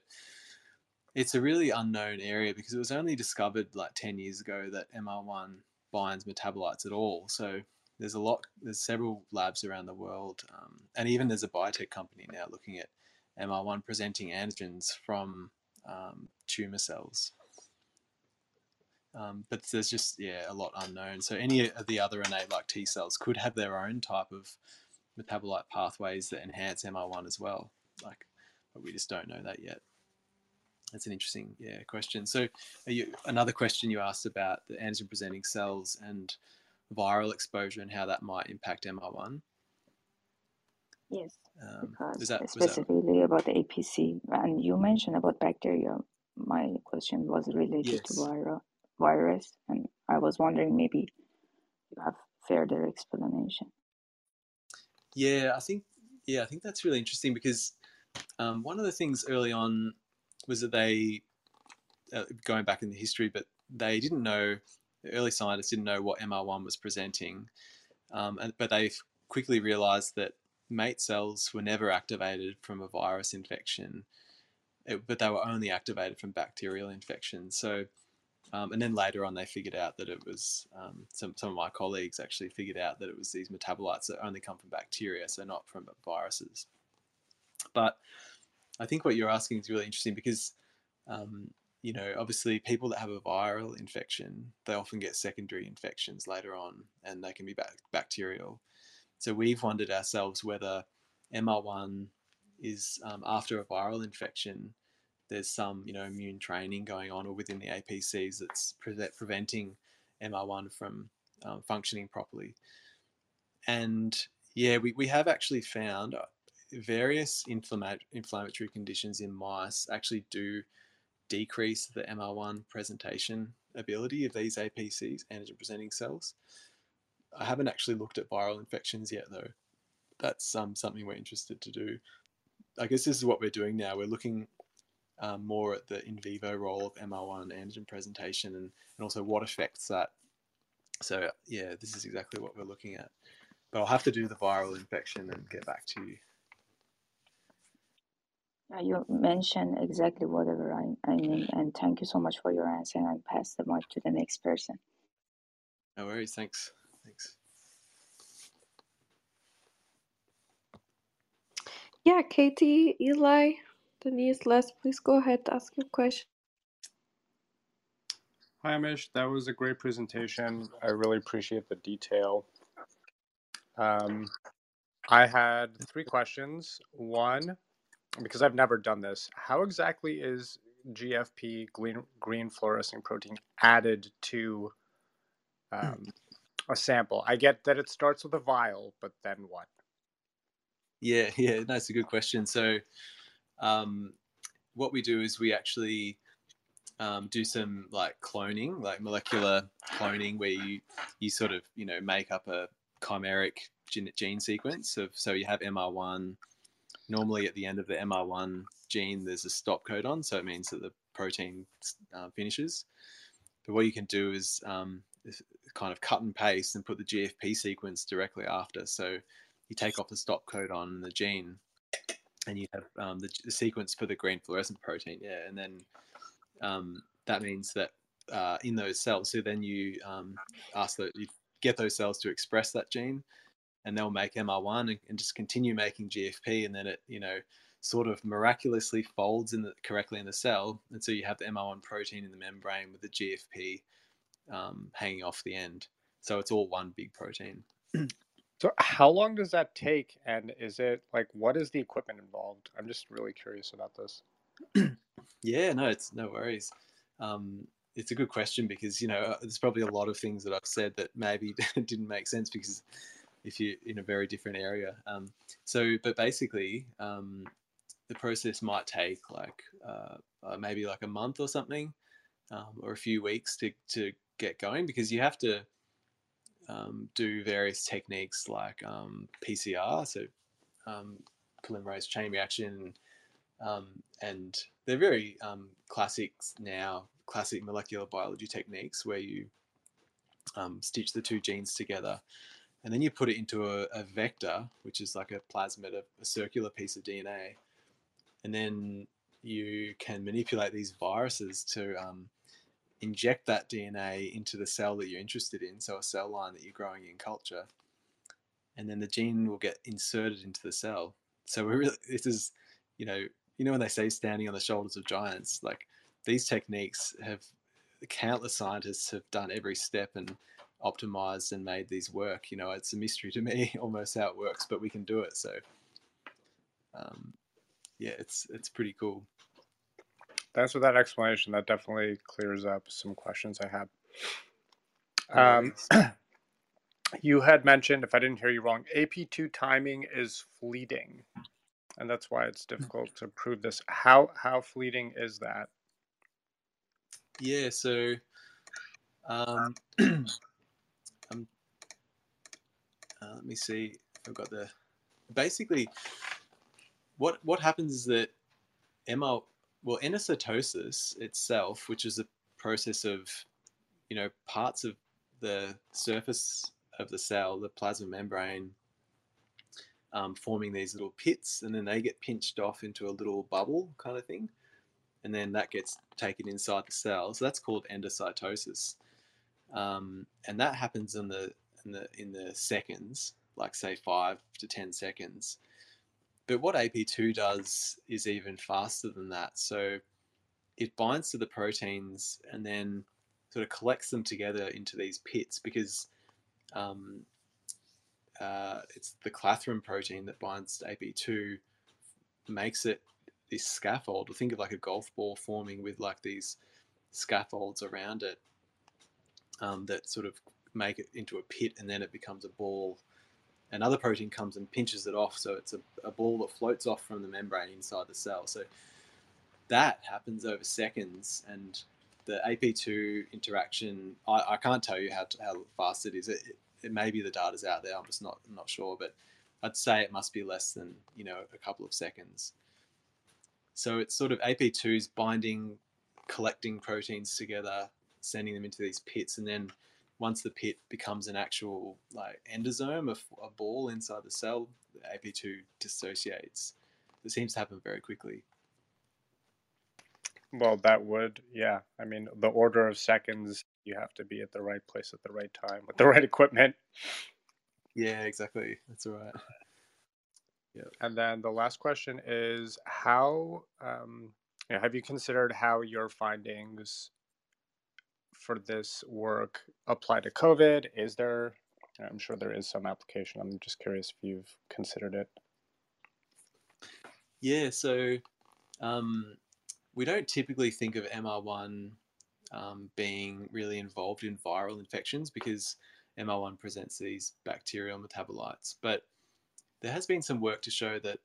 Speaker 4: it's a really unknown area because it was only discovered like 10 years ago that MR1 binds metabolites at all. So there's a lot, there's several labs around the world, um, and even there's a biotech company now looking at MR1 presenting antigens from um, tumor cells. Um, but there's just yeah a lot unknown. So any of the other innate like T cells could have their own type of metabolite pathways that enhance MR1 as well. Like, but we just don't know that yet. That's an interesting yeah question. So you, another question you asked about the antigen presenting cells and viral exposure and how that might impact MR1.
Speaker 9: Yes,
Speaker 4: Um,
Speaker 9: because
Speaker 4: is that was that
Speaker 9: specifically about the APC, and you mentioned about bacteria. My question was related to viral virus, and I was wondering maybe you have further explanation.
Speaker 4: yeah I think yeah I think that's really interesting because um, one of the things early on was that they uh, going back in the history, but they didn't know the early scientists didn't know what MR1 was presenting, um, and, but they quickly realized that mate cells were never activated from a virus infection, it, but they were only activated from bacterial infection. So, um, and then later on, they figured out that it was um, some some of my colleagues actually figured out that it was these metabolites that only come from bacteria, so not from viruses. But I think what you're asking is really interesting because, um, you know, obviously people that have a viral infection, they often get secondary infections later on, and they can be bacterial. So we've wondered ourselves whether MR1 is um, after a viral infection, there's some you know immune training going on, or within the APCs that's pre- preventing MR1 from um, functioning properly. And yeah, we, we have actually found uh, various inflammatory conditions in mice actually do decrease the MR1 presentation ability of these APCs, antigen presenting cells. I haven't actually looked at viral infections yet, though. That's um, something we're interested to do. I guess this is what we're doing now. We're looking um, more at the in vivo role of MR1 antigen presentation and, and also what affects that. So, yeah, this is exactly what we're looking at. But I'll have to do the viral infection and get back to you.
Speaker 9: Yeah, you mentioned exactly whatever I, I mean, and thank you so much for your answer. And I pass the mic to the next person.
Speaker 4: No worries. Thanks. Thanks.
Speaker 2: Yeah, Katie, Eli, Denise, Les, please go ahead, ask your question.
Speaker 10: Hi, Amish. That was a great presentation. I really appreciate the detail. Um, I had three questions. One, because I've never done this, how exactly is GFP, green, green fluorescent protein, added to um, a sample? I get that it starts with a vial, but then what?
Speaker 4: Yeah, <laughs> yeah, that's a good question. So, um, what we do is we actually um, do some like cloning, like molecular cloning, where you you sort of you know make up a chimeric gene, gene sequence of so you have MR1. Normally, at the end of the MR1 gene, there's a stop codon, so it means that the protein uh, finishes. But what you can do is um, kind of cut and paste and put the GFP sequence directly after. So you take off the stop codon and the gene, and you have um, the, the, sequence for the green fluorescent protein. Yeah, and then um, that means that uh, in those cells, so then you um, ask that you get those cells to express that gene, and they'll make MR1 and, and just continue making GFP, and then it you know sort of miraculously folds in the, correctly in the cell, and so you have the MR1 protein in the membrane with the GFP um, hanging off the end. So it's all one big protein.
Speaker 10: so how long does that take, and is it like what is the equipment involved? I'm just really curious about this. <clears throat>
Speaker 4: yeah, no, it's no worries. Um, it's a good question because you know uh, there's probably a lot of things that I've said that maybe <laughs> didn't make sense because if you're in a very different area. Um, so, but basically, um, the process might take like uh, uh, maybe like a month or something, um, or a few weeks to to get going because you have to um, do various techniques like um, PCR, so um, polymerase chain reaction, and they're very classics now, classic molecular biology techniques where you stitch the two genes together and then you put it into a, a vector, which is like a plasmid, a, a circular piece of DNA, and then you can manipulate these viruses to um, inject that DNA into the cell that you're interested in, so a cell line that you're growing in culture, and then the gene will get inserted into the cell. So we're really this is, you know, you know when they say standing on the shoulders of giants, like these techniques have countless scientists have done every step and optimized and made these work. You know, it's a mystery to me <laughs> almost how it works, but we can do it. So, um, yeah, it's it's pretty cool.
Speaker 10: Thanks for that explanation. That definitely clears up some questions I had. Um, <clears throat> you had mentioned, if I didn't hear you wrong, AP2 timing is fleeting, and that's why it's difficult to prove this. How how fleeting is that?
Speaker 4: Yeah, so um, um, <clears throat> uh, let me see I've got the basically what what happens is that ML well endocytosis itself, which is a process of you know parts of the surface of the cell, the plasma membrane, um, forming these little pits, and then they get pinched off into a little bubble kind of thing, and then that gets taken inside the cell. So that's called endocytosis, um, and that happens in the in the in the seconds, like say five to ten seconds. But what AP2 does is even faster than that. So it binds to the proteins and then sort of collects them together into these pits because um, uh, it's the clathrin protein that binds to AP2 makes it this scaffold. Think of like a golf ball forming with like these scaffolds around it um, that sort of make it into a pit and then it becomes a ball another protein comes and pinches it off, so it's a, a ball that floats off from the membrane inside the cell. So that happens over seconds, and the AP2 interaction, I, I can't tell you how, how fast it is. It, it, it maybe the data's out there. I'm just not not sure, but I'd say it must be less than you know a couple of seconds. So it's sort of AP2's binding, collecting proteins together, sending them into these pits, and then once the pit becomes an actual like endosome, a, a ball inside the cell, the AP2 dissociates. It seems to happen very quickly.
Speaker 10: Well, that would, yeah. I mean, the order of seconds, you have to be at the right place at the right time with the right equipment.
Speaker 4: Yeah, exactly. That's right. <laughs>
Speaker 10: Yeah. And then the last question is how um, you know, have you considered how your findings for this work apply to COVID? Is there, I'm sure there is some application. I'm just curious if you've considered it.
Speaker 4: Yeah, so um, we don't typically think of MR1 um, being really involved in viral infections because MR1 presents these bacterial metabolites. But there has been some work to show that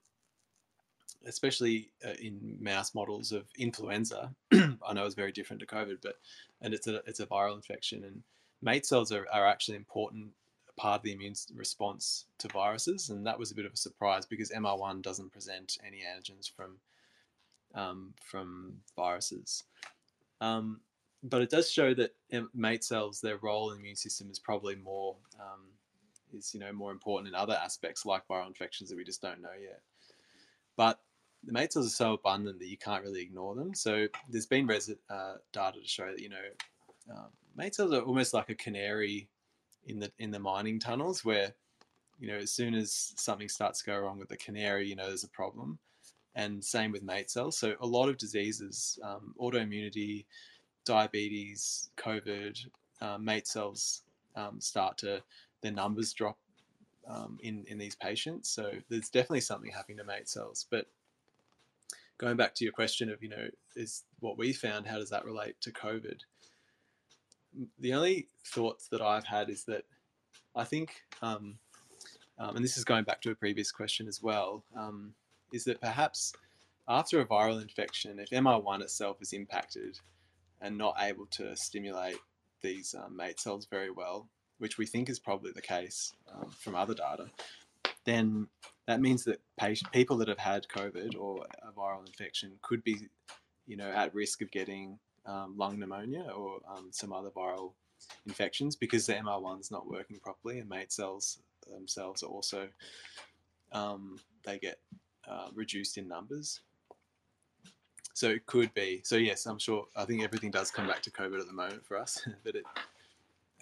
Speaker 4: especially uh, in mouse models of influenza. <clears throat> I know it's very different to COVID, but and it's a it's a viral infection, and mate cells are, are actually important part of the immune response to viruses, and that was a bit of a surprise because MR1 doesn't present any antigens from um, from viruses. Um, but it does show that mate cells, their role in the immune system is probably more um, is you know more important in other aspects like viral infections that we just don't know yet. But the mate cells are so abundant that you can't really ignore them. So there's been resi- uh, data to show that you know um, mate cells are almost like a canary in the in the mining tunnels where you know as soon as something starts to go wrong with the canary, you know there's a problem. And same with mate cells. So a lot of diseases, um, autoimmunity, diabetes, COVID, uh, mate cells um, start to their numbers drop um, in in these patients. So there's definitely something happening to mate cells. But going back to your question of you know is what we found, how does that relate to COVID? The only thoughts that I've had is that I think, um, um, and this is going back to a previous question as well, um, is that perhaps after a viral infection, if MR1 itself is impacted and not able to stimulate these um, mate cells very well, which we think is probably the case um, from other data, then that means that patient, people that have had COVID or a viral infection could be, you know, at risk of getting um, lung pneumonia or um, some other viral infections because the MR1 is not working properly and mate cells themselves are also um, they get uh, reduced in numbers. So it could be. So yes, I'm sure. I think everything does come back to COVID at the moment for us, <laughs> but it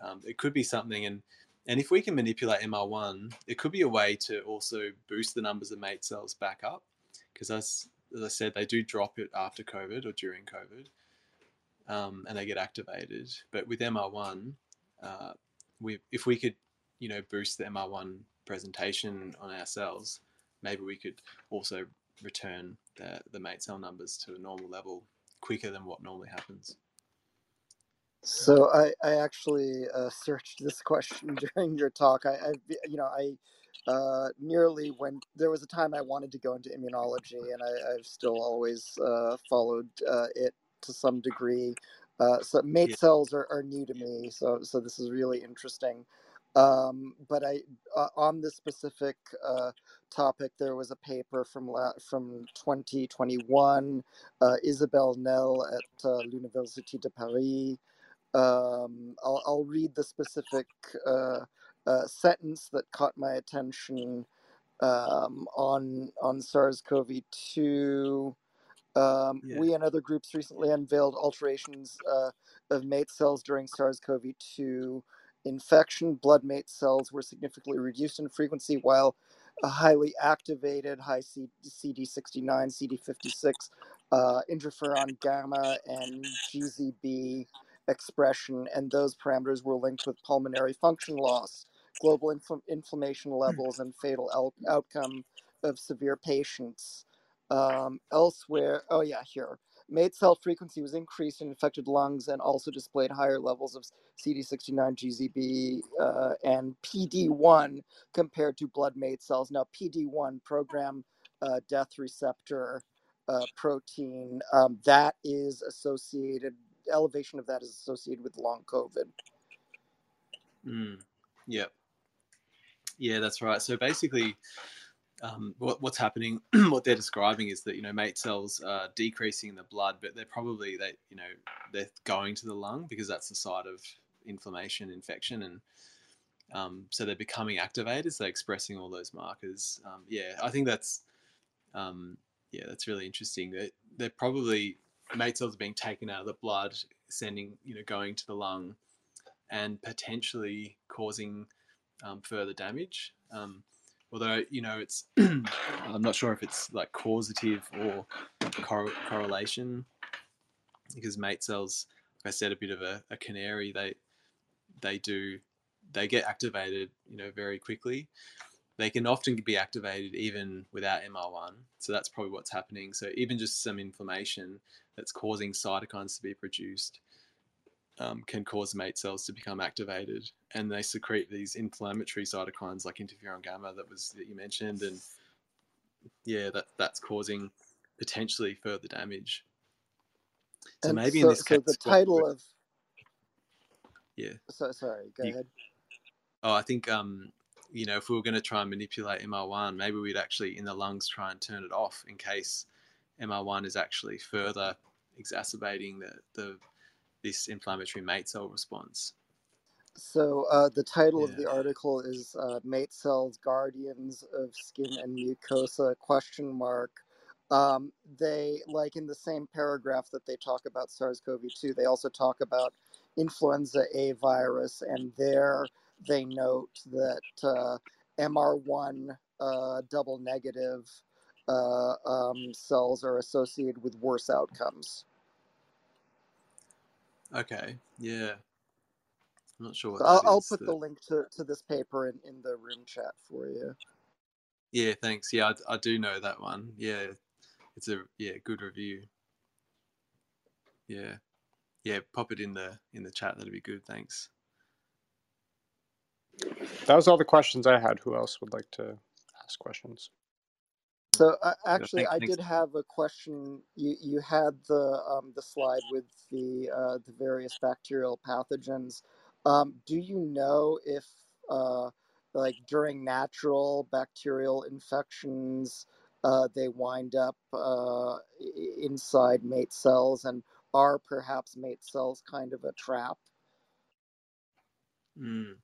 Speaker 4: um, it could be something. And and if we can manipulate MR1, it could be a way to also boost the numbers of mate cells back up, because as as I said, they do drop it after COVID or during COVID, um, and they get activated. But with MR1, uh, we if we could, you know, boost the MR1 presentation on our cells, maybe we could also return the, the mate cell numbers to a normal level quicker than what normally happens.
Speaker 8: So I, I actually uh, searched this question <laughs> during your talk. I, I you know, I uh, nearly went. There was a time I wanted to go into immunology, and I, I've still always uh, followed uh, it to some degree. Uh, so mate
Speaker 4: Yeah.
Speaker 8: cells are, are new to me, so so this is really interesting. Um, but I uh, on this specific uh, topic, there was a paper from la- from 2021. Uh, Isabelle Nel at uh, l'Université de Paris um, I'll, I'll read the specific uh, uh, sentence that caught my attention um, on on SARS-CoV-2. Um,
Speaker 4: Yeah.
Speaker 8: we and other groups recently unveiled alterations uh, of mate cells during SARS-CoV-2 infection. Blood mate cells were significantly reduced in frequency, while a highly activated high C- CD69, CD56, uh, interferon gamma, and GZB expression, and those parameters were linked with pulmonary function loss, global infl- inflammation levels, and fatal out- outcome of severe patients. Um, elsewhere, oh yeah, here. Mate cell frequency was increased in infected lungs and also displayed higher levels of CD69, GZB, uh, and PD1 compared to blood mate cells. Now, PD1, program uh, death receptor uh, protein, um, that is associated, elevation of that is associated with long COVID.
Speaker 4: Mm. Yeah. Yeah, that's right. So basically, um, what, what's happening, <clears throat> what they're describing is that you know mate cells are decreasing in the blood, but they're probably they you know they're going to the lung because that's the site of inflammation, infection, and um, so they're becoming activated. So they're expressing all those markers. Um, yeah, I think that's um, yeah, that's really interesting. That they're probably mate cells are being taken out of the blood, sending you know going to the lung, and potentially causing um, further damage. Um, although you know it's <clears throat> I'm not sure if it's like causative or cor- correlation because mate cells, like I said, a bit of a, a canary. They they do they get activated you know very quickly. They can often be activated even without MR1, so that's probably what's happening. So even just some inflammation that's causing cytokines to be produced um, can cause mate cells to become activated, and they secrete these inflammatory cytokines like interferon gamma that was that you mentioned, and yeah, that that's causing potentially further damage. So
Speaker 8: And
Speaker 4: maybe in this
Speaker 8: so
Speaker 4: case,
Speaker 8: the title of,
Speaker 4: yeah,
Speaker 8: so, sorry, go
Speaker 4: you,
Speaker 8: ahead.
Speaker 4: oh, I think um, you know, if we were going to try and manipulate MR1, maybe we'd actually in the lungs try and turn it off in case MR1 is actually further exacerbating the the this inflammatory mate cell response.
Speaker 8: So uh, the title of the article is uh, "Mate Cells, Guardians of Skin and Mucosa?" Question mark. Um, they like in the same paragraph that they talk about SARS-CoV-2. They also talk about influenza A virus, and there they note that uh, MR1 uh, double negative uh, um, cells are associated with worse outcomes.
Speaker 4: Okay, yeah. I'm not sure
Speaker 8: So I'll, I'll put the link to, to this paper in, in the room chat for you.
Speaker 4: Yeah, thanks. Yeah, I, I do know that one. Yeah, it's a yeah good review. Yeah, yeah. Pop it in the in the chat. That'd be good. Thanks.
Speaker 10: That was all the questions I had. Who else would like to ask questions?
Speaker 8: So uh, actually,
Speaker 4: thank-
Speaker 8: I
Speaker 4: thanks.
Speaker 8: did have a question. You you had the um, the slide with the uh, the various bacterial pathogens. Um, do you know if uh, like during natural bacterial infections, uh, they wind up uh, inside MAIT cells, and are perhaps MAIT cells kind of a trap?
Speaker 4: Mm.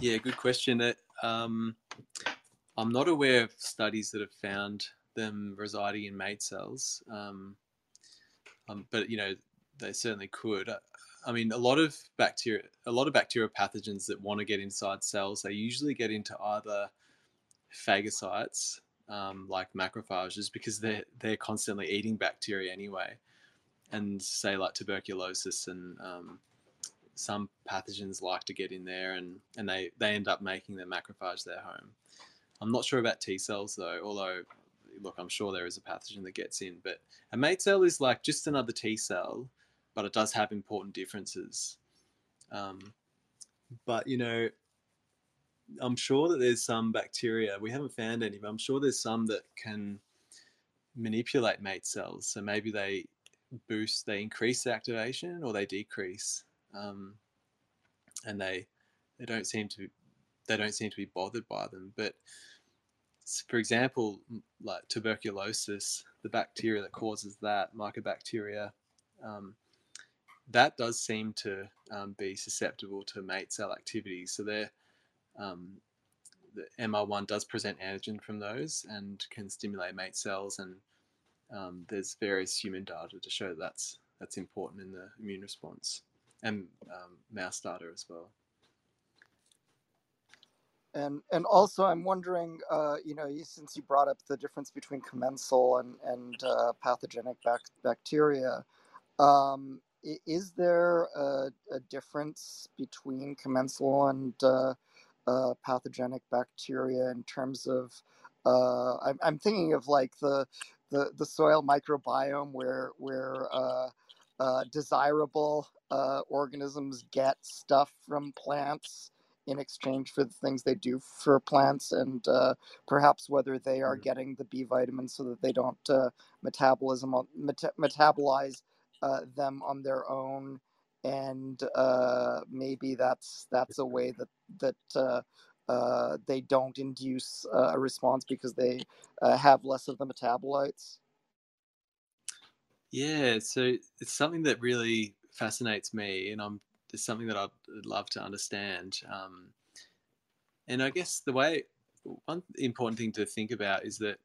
Speaker 4: Yeah, good question. Um, I'm not aware of studies that have found them residing in MAIT cells, um, um, but you know they certainly could. I- I mean, a lot of bacteria, a lot of bacterial pathogens that want to get inside cells, they usually get into either phagocytes, um, like macrophages, because they're they're constantly eating bacteria anyway, and say like tuberculosis and um, some pathogens like to get in there and, and they, they end up making their macrophage their home. I'm not sure about T cells though, although look, I'm sure there is a pathogen that gets in, but a MAIT cell is like just another T cell, but it does have important differences. Um, but you know, I'm sure that there's some bacteria, we haven't found any, but I'm sure there's some that can manipulate MAIT cells. So maybe they boost, they increase the activation or they decrease um, and they they don't seem to they don't seem to be bothered by them. But for example, like tuberculosis, the bacteria that causes that, mycobacteria, um, that does seem to um, be susceptible to MAIT cell activity. So they're um, the MR1 does present antigen from those and can stimulate MAIT cells, and um, there's various human data to show that that's that's important in the immune response and um, mouse data as well.
Speaker 8: And and also, I'm wondering, uh, you know, since you brought up the difference between commensal and and uh, pathogenic bac- bacteria, um, is there a, a difference between commensal and uh, uh, pathogenic bacteria in terms of? Uh, I'm I'm thinking of like the the the soil microbiome where where uh, desirable uh, organisms get stuff from plants in exchange for the things they do for plants and uh, perhaps whether they are
Speaker 4: Mm.
Speaker 8: getting the B vitamins so that they don't uh, metabolism meta- metabolize uh, them on their own and uh, maybe that's that's a way that that uh, uh, they don't induce uh, a response because they uh, have less of the metabolites.
Speaker 4: Yeah, so it's something that really fascinates me, and I'm it's something that I'd love to understand. Um, and I guess the way one important thing to think about is that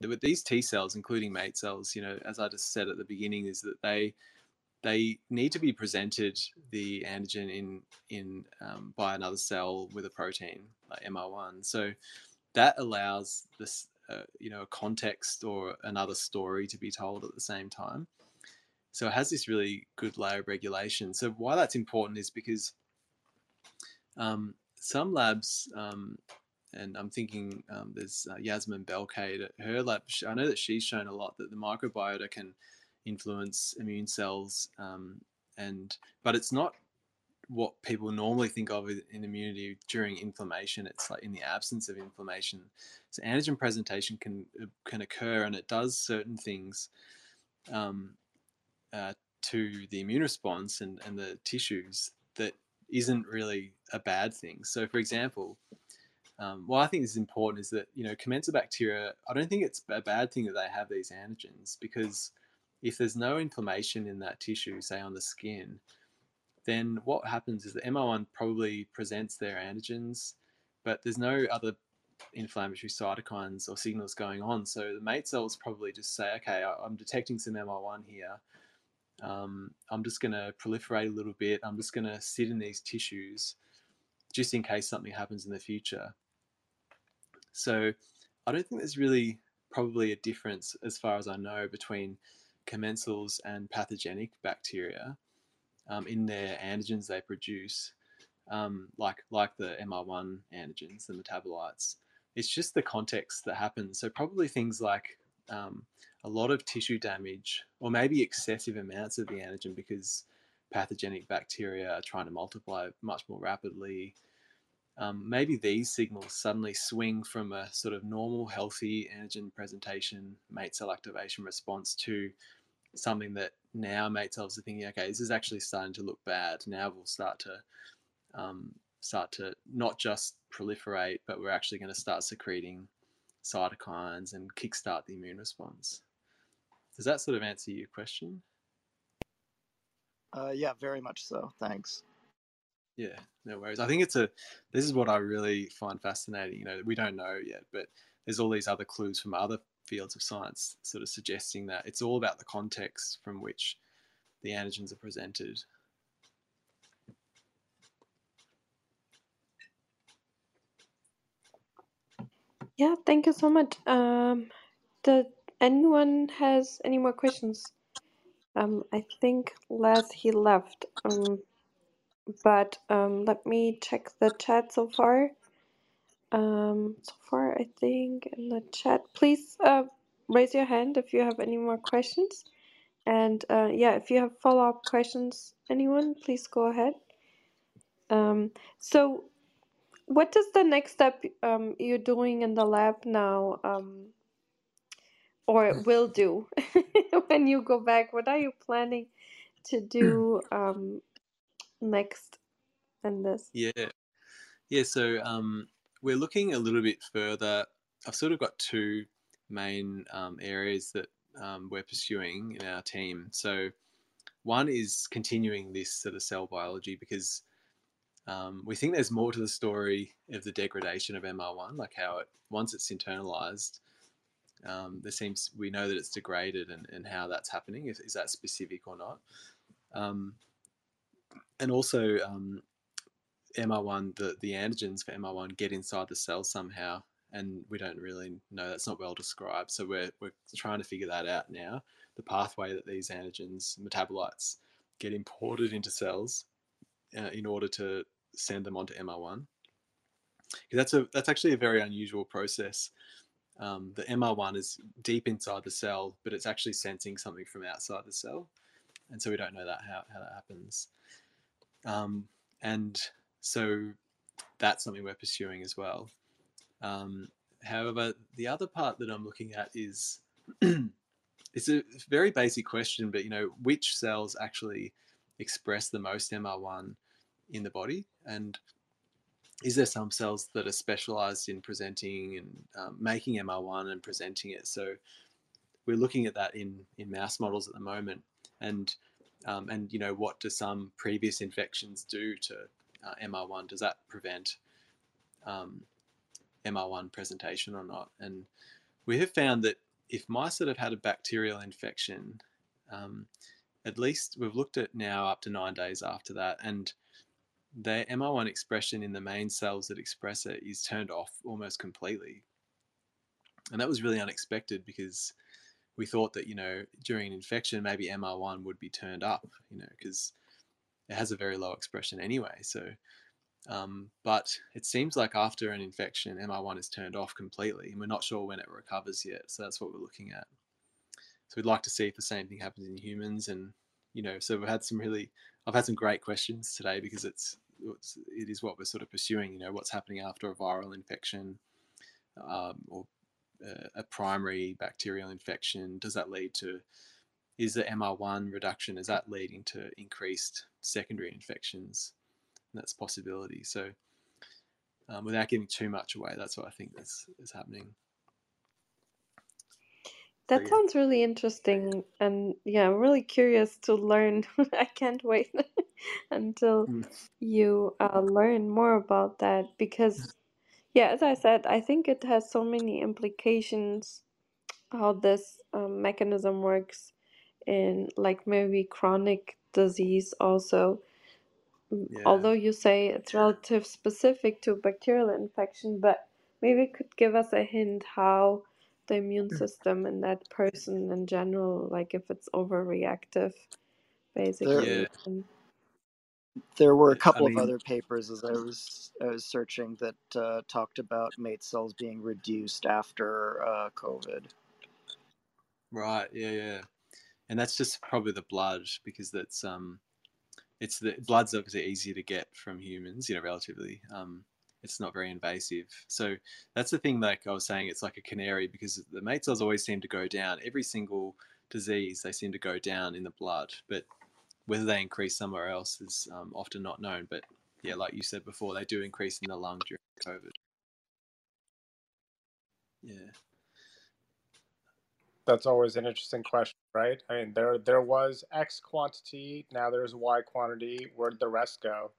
Speaker 4: that with these T cells, including MAIT cells, you know, as I just said at the beginning, is that they they need to be presented the antigen in in um, by another cell with a protein like MR1. So that allows this uh, you know a context or another story to be told at the same time. So it has this really good layer of regulation. So why that's important is because um, some labs, um, and I'm thinking um, there's uh, Yasmine Belkaid at her lab. I know that she's shown a lot that the microbiota can influence immune cells, um, and but it's not what people normally think of in immunity during inflammation. It's like in the absence of inflammation. So antigen presentation can uh, can occur, and it does certain things um, uh, to the immune response and, and the tissues that isn't really a bad thing. So, for example, um, what I think is important is that you know commensal bacteria. I don't think it's a bad thing that they have these antigens because if there's no inflammation in that tissue, say on the skin, then what happens is the MR1 probably presents their antigens, but there's no other inflammatory cytokines or signals going on. So the MAIT cells probably just say, okay, I'm detecting some MR1 here. Um, I'm just going to proliferate a little bit. I'm just going to sit in these tissues just in case something happens in the future. So I don't think there's really probably a difference, as far as I know, between commensals and pathogenic bacteria um, in their antigens they produce, um, like like the MR1 antigens, the metabolites. It's just the context that happens. So probably things like um, a lot of tissue damage, or maybe excessive amounts of the antigen because pathogenic bacteria are trying to multiply much more rapidly. Um, maybe these signals suddenly swing from a sort of normal, healthy antigen presentation, MAIT cell activation response to something that now cells are thinking, okay, this is actually starting to look bad. Now we'll start to um, start to not just proliferate, but we're actually going to start secreting cytokines and kickstart the immune response. Does that sort of answer your question?
Speaker 8: Uh, yeah, very much so. Thanks.
Speaker 4: Yeah, no worries. I think it's a. This is what I really find fascinating. You know, we don't know yet, but there's all these other clues from other fields of science sort of suggesting that it's all about the context from which the antigens are presented.
Speaker 2: Yeah, thank you so much. Um, did anyone has any more questions? Um, I think Les he left. Um, but um, let me check the chat so far. Um, so far, I think in the chat, please uh, raise your hand if you have any more questions. And uh, yeah, if you have follow up questions, anyone, please go ahead. Um, so, what is the next step um, you're doing in the lab now, um, or will do <laughs> when you go back? What are you planning to do <clears throat> um, next in this?
Speaker 4: Yeah, yeah. So um, we're looking a little bit further. I've sort of got two main um, areas that um, we're pursuing in our team. So one is continuing this sort of cell biology because um, we think there's more to the story of the degradation of MR1, like how it once it's internalized, um, there seems we know that it's degraded and, and how that's happening. Is, is that specific or not? Um, and also um, MR1, the, the antigens for MR1 get inside the cell somehow, and we don't really know. That's not well described. So we're, we're trying to figure that out now. The pathway that these antigens, metabolites, get imported into cells uh, in order to send them onto MR1. That's a that's actually a very unusual process. Um, the MR1 is deep inside the cell, but it's actually sensing something from outside the cell, and so we don't know that how, how that happens. Um, and so that's something we're pursuing as well. Um, however, the other part that I'm looking at is <clears throat> it's a very basic question, but you know, which cells actually express the most MR1 in the body, and is there some cells that are specialized in presenting and um, making MR1 and presenting it? So we're looking at that in in mouse models at the moment, and um, and you know what do some previous infections do to uh, MR1? Does that prevent um, MR1 presentation or not? And we have found that if mice that have had a bacterial infection, um, at least we've looked at now up to nine days after that, and their MR1 expression in the main cells that express it is turned off almost completely. And that was really unexpected because we thought that, you know, during an infection, maybe MR1 would be turned up, you know, because it has a very low expression anyway. So, um, but it seems like after an infection, MR1 is turned off completely, and we're not sure when it recovers yet. So that's what we're looking at. So we'd like to see if the same thing happens in humans, and you know, so we've had some really, I've had some great questions today because it's it's, it is what we're sort of pursuing. You know, what's happening after a viral infection um, or uh, a primary bacterial infection? Does that lead to is the MR1 reduction is that leading to increased secondary infections? And that's a possibility. So, um, without giving too much away, that's what I think is is happening.
Speaker 2: that
Speaker 4: yeah.
Speaker 2: sounds really interesting, and yeah, I'm really curious to learn. <laughs> I can't wait <laughs> until
Speaker 4: Mm.
Speaker 2: you uh, learn more about that because, yeah, as I said, I think it has so many implications how this um, mechanism works in like maybe chronic disease also.
Speaker 4: Yeah.
Speaker 2: Although you say it's relative specific to bacterial infection, but maybe it could give us a hint how the immune system in that person in general, like if it's overreactive,
Speaker 8: There,
Speaker 2: basically.
Speaker 4: Yeah.
Speaker 2: And
Speaker 8: there were a couple of
Speaker 4: mean,
Speaker 8: other papers as I was I was searching that uh, talked about MAIT cells being reduced after uh, COVID.
Speaker 4: right. Yeah, yeah. And that's just probably the blood because that's um, it's the blood's obviously easier to get from humans, you know, relatively. Um, it's not very invasive. So that's the thing. Like I was saying, it's like a canary because the MAIT cells always seem to go down. Every single disease, they seem to go down in the blood, but whether they increase somewhere else is um, often not known. But yeah, like you said before, they do increase in the lung during COVID. Yeah.
Speaker 10: That's always an interesting question, right? I mean, there there was X quantity, now there's Y quantity. Where'd the rest go?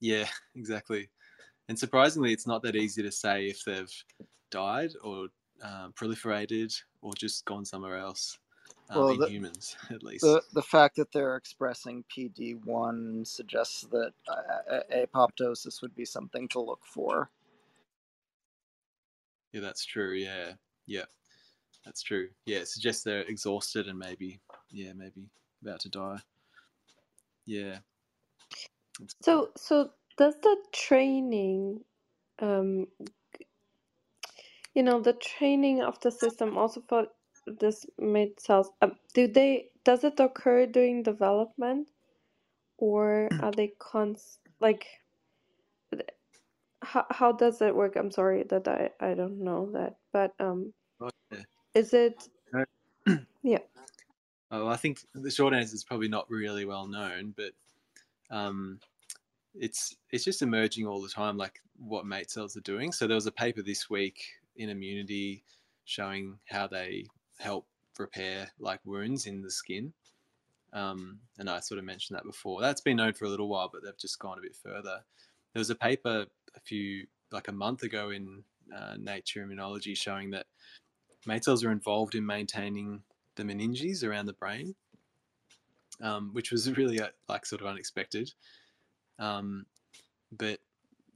Speaker 4: Yeah, <laughs> exactly. And surprisingly, it's not that easy to say if they've died or um, proliferated or just gone somewhere else um,
Speaker 8: Well,
Speaker 4: in
Speaker 8: the,
Speaker 4: humans, <laughs> at least.
Speaker 8: the the fact that they're expressing PD one suggests that uh, apoptosis would be something to look for.
Speaker 4: Yeah, that's true. Yeah, yeah, that's true. Yeah, it suggests they're exhausted and maybe, yeah, maybe about to die. Yeah. That's cool.
Speaker 2: so, so does the training, um, you know, the training of the system also for this MAIT cells, uh, do they, does it occur during development or <clears throat> are they cons, like, how, how does it work? I'm sorry that I, I don't know that, but um. Is it, <clears throat> yeah.
Speaker 4: Oh, I think the short answer is probably not really well known, but um, it's it's just emerging all the time, like what MAIT cells are doing. So there was a paper this week in Immunity showing how they help repair like wounds in the skin, um, and I sort of mentioned that before. That's been known for a little while, but they've just gone a bit further. There was a paper a few like a month ago in uh, Nature Immunology showing that MAIT cells are involved in maintaining the meninges around the brain, um, which was <laughs> really uh, like sort of unexpected. Um, but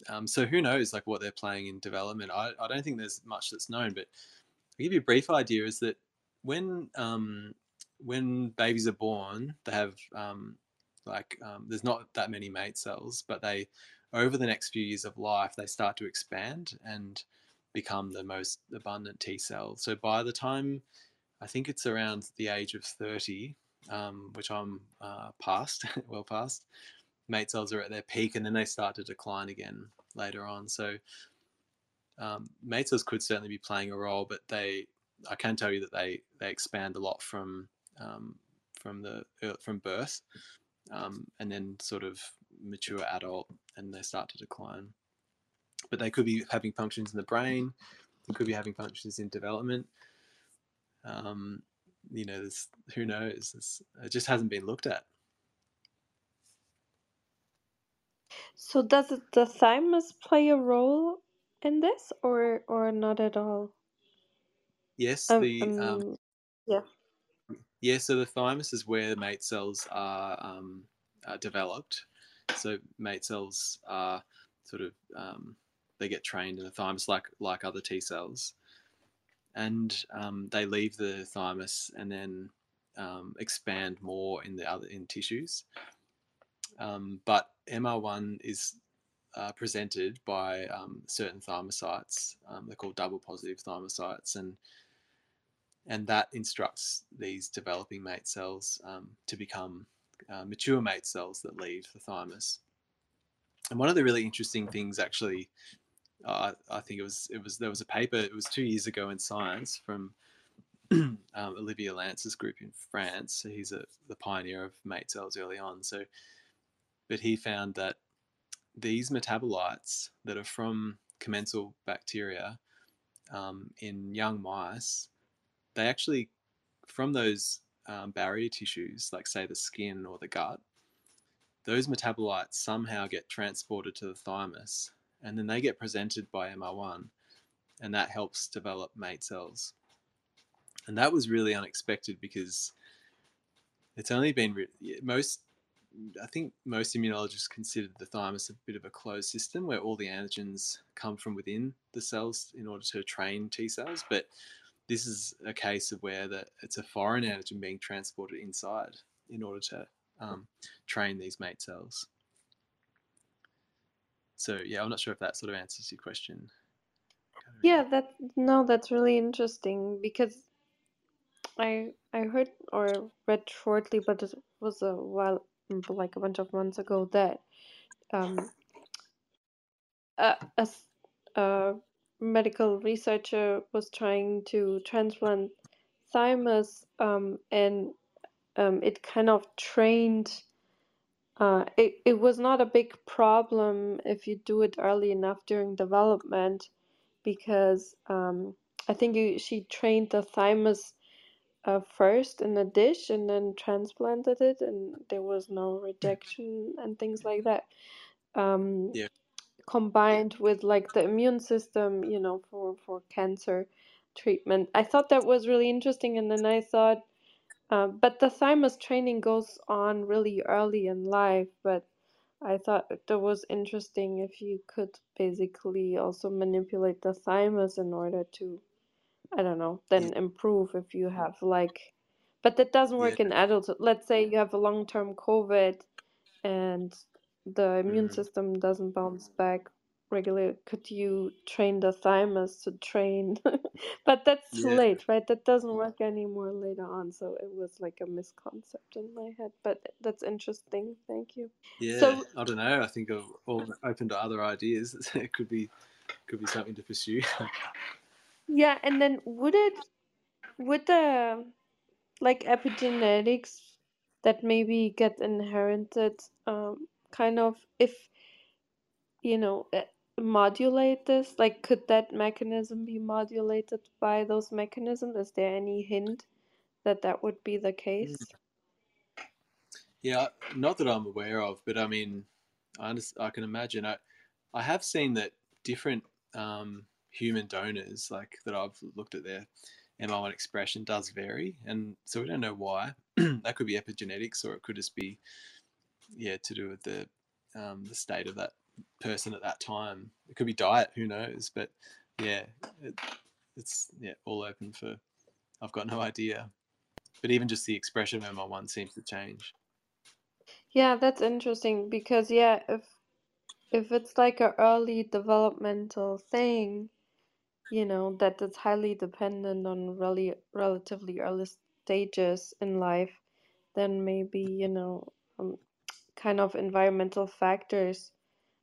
Speaker 4: um, so who knows like what they're playing in development? I, I don't think there's much that's known, but I'll give you a brief idea is that when um, when babies are born, they have um, like um, there's not that many MAIT cells, but they over the next few years of life they start to expand and become the most abundant T cells. So by the time I think it's around the age of 30, um, which I'm uh, past, <laughs> well past, MAIT cells are at their peak and then they start to decline again later on. So um, MAIT cells could certainly be playing a role, but they, I can tell you that they they expand a lot from um, from the uh, from birth, um, and then sort of mature adult, and they start to decline. But they could be having functions in the brain, they could be having functions in development. Um, you know, there's who knows? It's, it just hasn't been looked at.
Speaker 2: So does the thymus play a role in this or or not at all?
Speaker 4: Yes,
Speaker 2: Um,
Speaker 4: the um,
Speaker 2: um, yeah.
Speaker 4: yeah. So the thymus is where MAIT cells are, um, are developed. So MAIT cells are sort of um, they get trained in the thymus like like other T cells, and um, they leave the thymus and then um, expand more in the other in tissues. Um, but MR1 is uh, presented by um, certain thymocytes. Um, they're called double positive thymocytes, and and that instructs these developing MAIT cells um, to become uh, mature MAIT cells that leave the thymus. And one of the really interesting things, actually, uh, I think it was it was there was a paper. It was two years ago in Science from <clears throat> um, Olivier Lantz's group in France. So he's a, the pioneer of MAIT cells early on. So, but he found that these metabolites that are from commensal bacteria um, in young mice they actually from those um, barrier tissues, like say the skin or the gut, those metabolites somehow get transported to the thymus, and then they get presented by MR1, and that helps develop MAIT cells. And that was really unexpected because it's only been re- most I think most immunologists consider the thymus a bit of a closed system where all the antigens come from within the cells in order to train T cells. But this is a case of where the, it's a foreign antigen being transported inside in order to um, train these MAIT cells. So yeah, I'm not sure if that sort of answers your question.
Speaker 2: Yeah, that no, that's really interesting because I I heard or read shortly, but it was a while like a bunch of months ago that um, a, a, a medical researcher was trying to transplant thymus um, and um, it kind of trained uh, it, it was not a big problem if you do it early enough during development because um, I think you, she trained the thymus uh, first in a dish and then transplanted it, and there was no rejection and things like that. Um,
Speaker 4: Yeah.
Speaker 2: combined with like the immune system, you know, for for cancer treatment. I thought that was really interesting, and then I thought, uh, but the thymus training goes on really early in life, but. I thought that was interesting if you could basically also manipulate the thymus in order to I don't know,
Speaker 4: Yeah.
Speaker 2: then improve if you have like, but that doesn't
Speaker 4: Yeah.
Speaker 2: work in adults. Let's say you have a long-term COVID and the immune
Speaker 4: Mm.
Speaker 2: system doesn't bounce back regularly. Could you train the thymus to train? <laughs> But that's too
Speaker 4: Yeah.
Speaker 2: late, right? That doesn't work anymore later on. So it was like a misconcept in my head. But that's interesting. Thank you.
Speaker 4: Yeah.
Speaker 2: So
Speaker 4: I don't know. I think I'm all open to other ideas. <laughs> It could be could be something to pursue.
Speaker 2: yeah, and then would it would the like epigenetics that maybe get inherited um kind of if you know eh, modulate this like could that mechanism be modulated by those mechanisms is there any hint that that would be the case
Speaker 4: Yeah, not that I'm aware of, but I mean, I I can imagine. I I have seen that different um, human donors, like that I've looked at their MR1 expression, does vary, and so we don't know why. <clears throat> that could be epigenetics, or it could just be yeah to do with the um, the state of that person at that time. It could be diet, who knows? But yeah, it, it's yeah all open for. I've got no idea. But even just the expression of my one seems to change.
Speaker 2: yeah that's interesting because yeah if if it's like an early developmental thing you know that it's highly dependent on really relatively early stages in life then maybe you know um, kind of environmental factors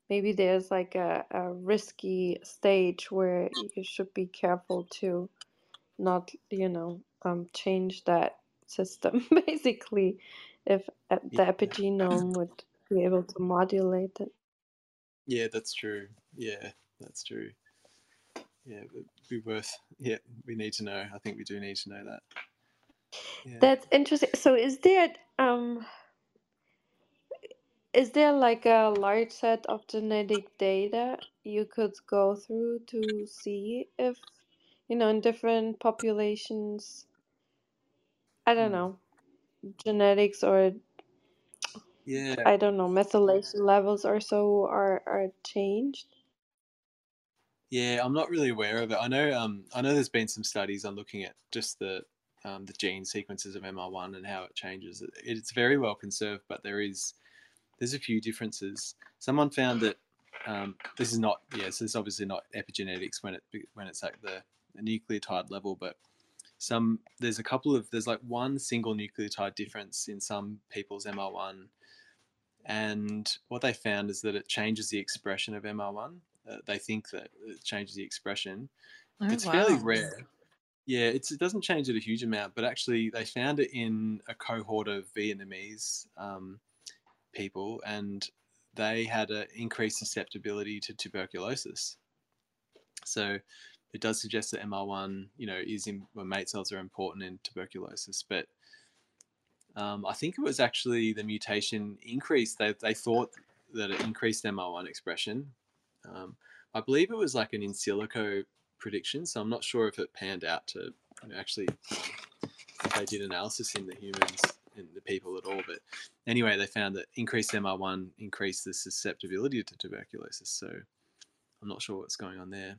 Speaker 2: maybe there's like a, a risky stage where you should be careful to not you know um, change that system <laughs> basically if uh, the
Speaker 4: Yeah.
Speaker 2: epigenome would be able to modulate it
Speaker 4: Yeah, that's true. Yeah, that's true. Yeah, it'd be worth. Yeah, we need to know. I think we do need to know that. Yeah.
Speaker 2: that's interesting so is there um is there like a large set of genetic data you could go through to see if you know in different populations i don't
Speaker 4: Hmm.
Speaker 2: know genetics or
Speaker 4: Yeah.
Speaker 2: I don't know, methylation levels or so are are changed.
Speaker 4: Yeah, I'm not really aware of it. I know. Um, I know there's been some studies on looking at just the um, the gene sequences of MR1 and how it changes. It, it's very well conserved, but there is there's a few differences. Someone found that um, this is not. Yes, this is obviously not epigenetics when it when it's at the, the nucleotide level, but some there's a couple of there's like one single nucleotide difference in some people's MR1 and what they found is that it changes the expression of MR1. Uh, they think that it changes the expression.
Speaker 5: Oh,
Speaker 4: it's fairly rare. Yeah, it's, it doesn't change it a huge amount, but actually they found it in a cohort of Vietnamese um, people, and they had an increased susceptibility to tuberculosis. So it does suggest that MR1, you know, is in well, mate cells are important in tuberculosis, but um, I think it was actually the mutation increased. They, they thought that it increased MR1 expression. Um, I believe it was like an in silico prediction, so I'm not sure if it panned out to you know, actually they did analysis in the humans the people at all. But anyway, they found that increased MR1 increased the susceptibility to tuberculosis. So I'm not sure what's going on there.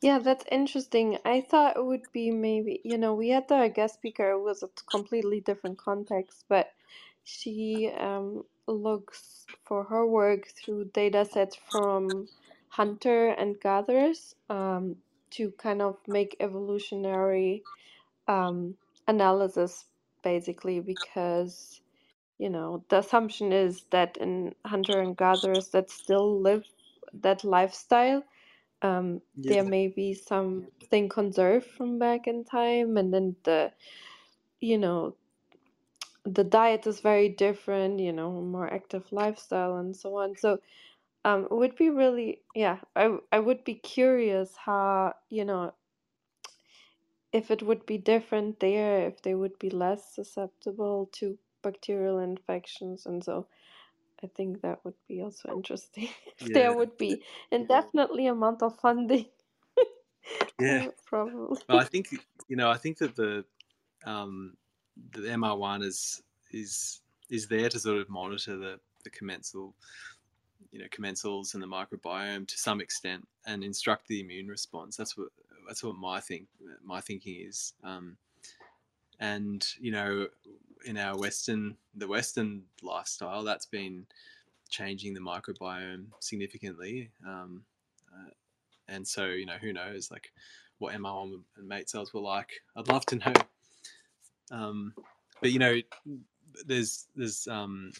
Speaker 2: Yeah, that's interesting. I thought it would be maybe, you know, we had the guest speaker, it was a completely different context, but she um, looks for her work through data sets from hunter and gatherers um, to kind of make evolutionary um, analysis, basically, because, you know, the assumption is that in hunter and gatherers that still live that lifestyle um,
Speaker 4: Yeah.
Speaker 2: there may be something conserved from back in time, and then the, you know, the diet is very different, you know, more active lifestyle and so on. So, um, it would be really, yeah, I I would be curious how, you know, if it would be different there, if they would be less susceptible to bacterial infections, and so I think that would be also interesting <laughs> if there would be indefinitely a amount of funding. <laughs>
Speaker 4: Yeah.
Speaker 2: Probably.
Speaker 4: Well, I think you know. I think that the um, the MR1 is is is there to sort of monitor the the commensal, you know, commensals and the microbiome to some extent, and instruct the immune response. That's what that's what my think my thinking is. Um, and you know, in our Western the Western lifestyle, that's been changing the microbiome significantly. Um, uh, and so you know, who knows, like what MR1 and MAIT cells were like. I'd love to know. Um, but you know, there's there's um,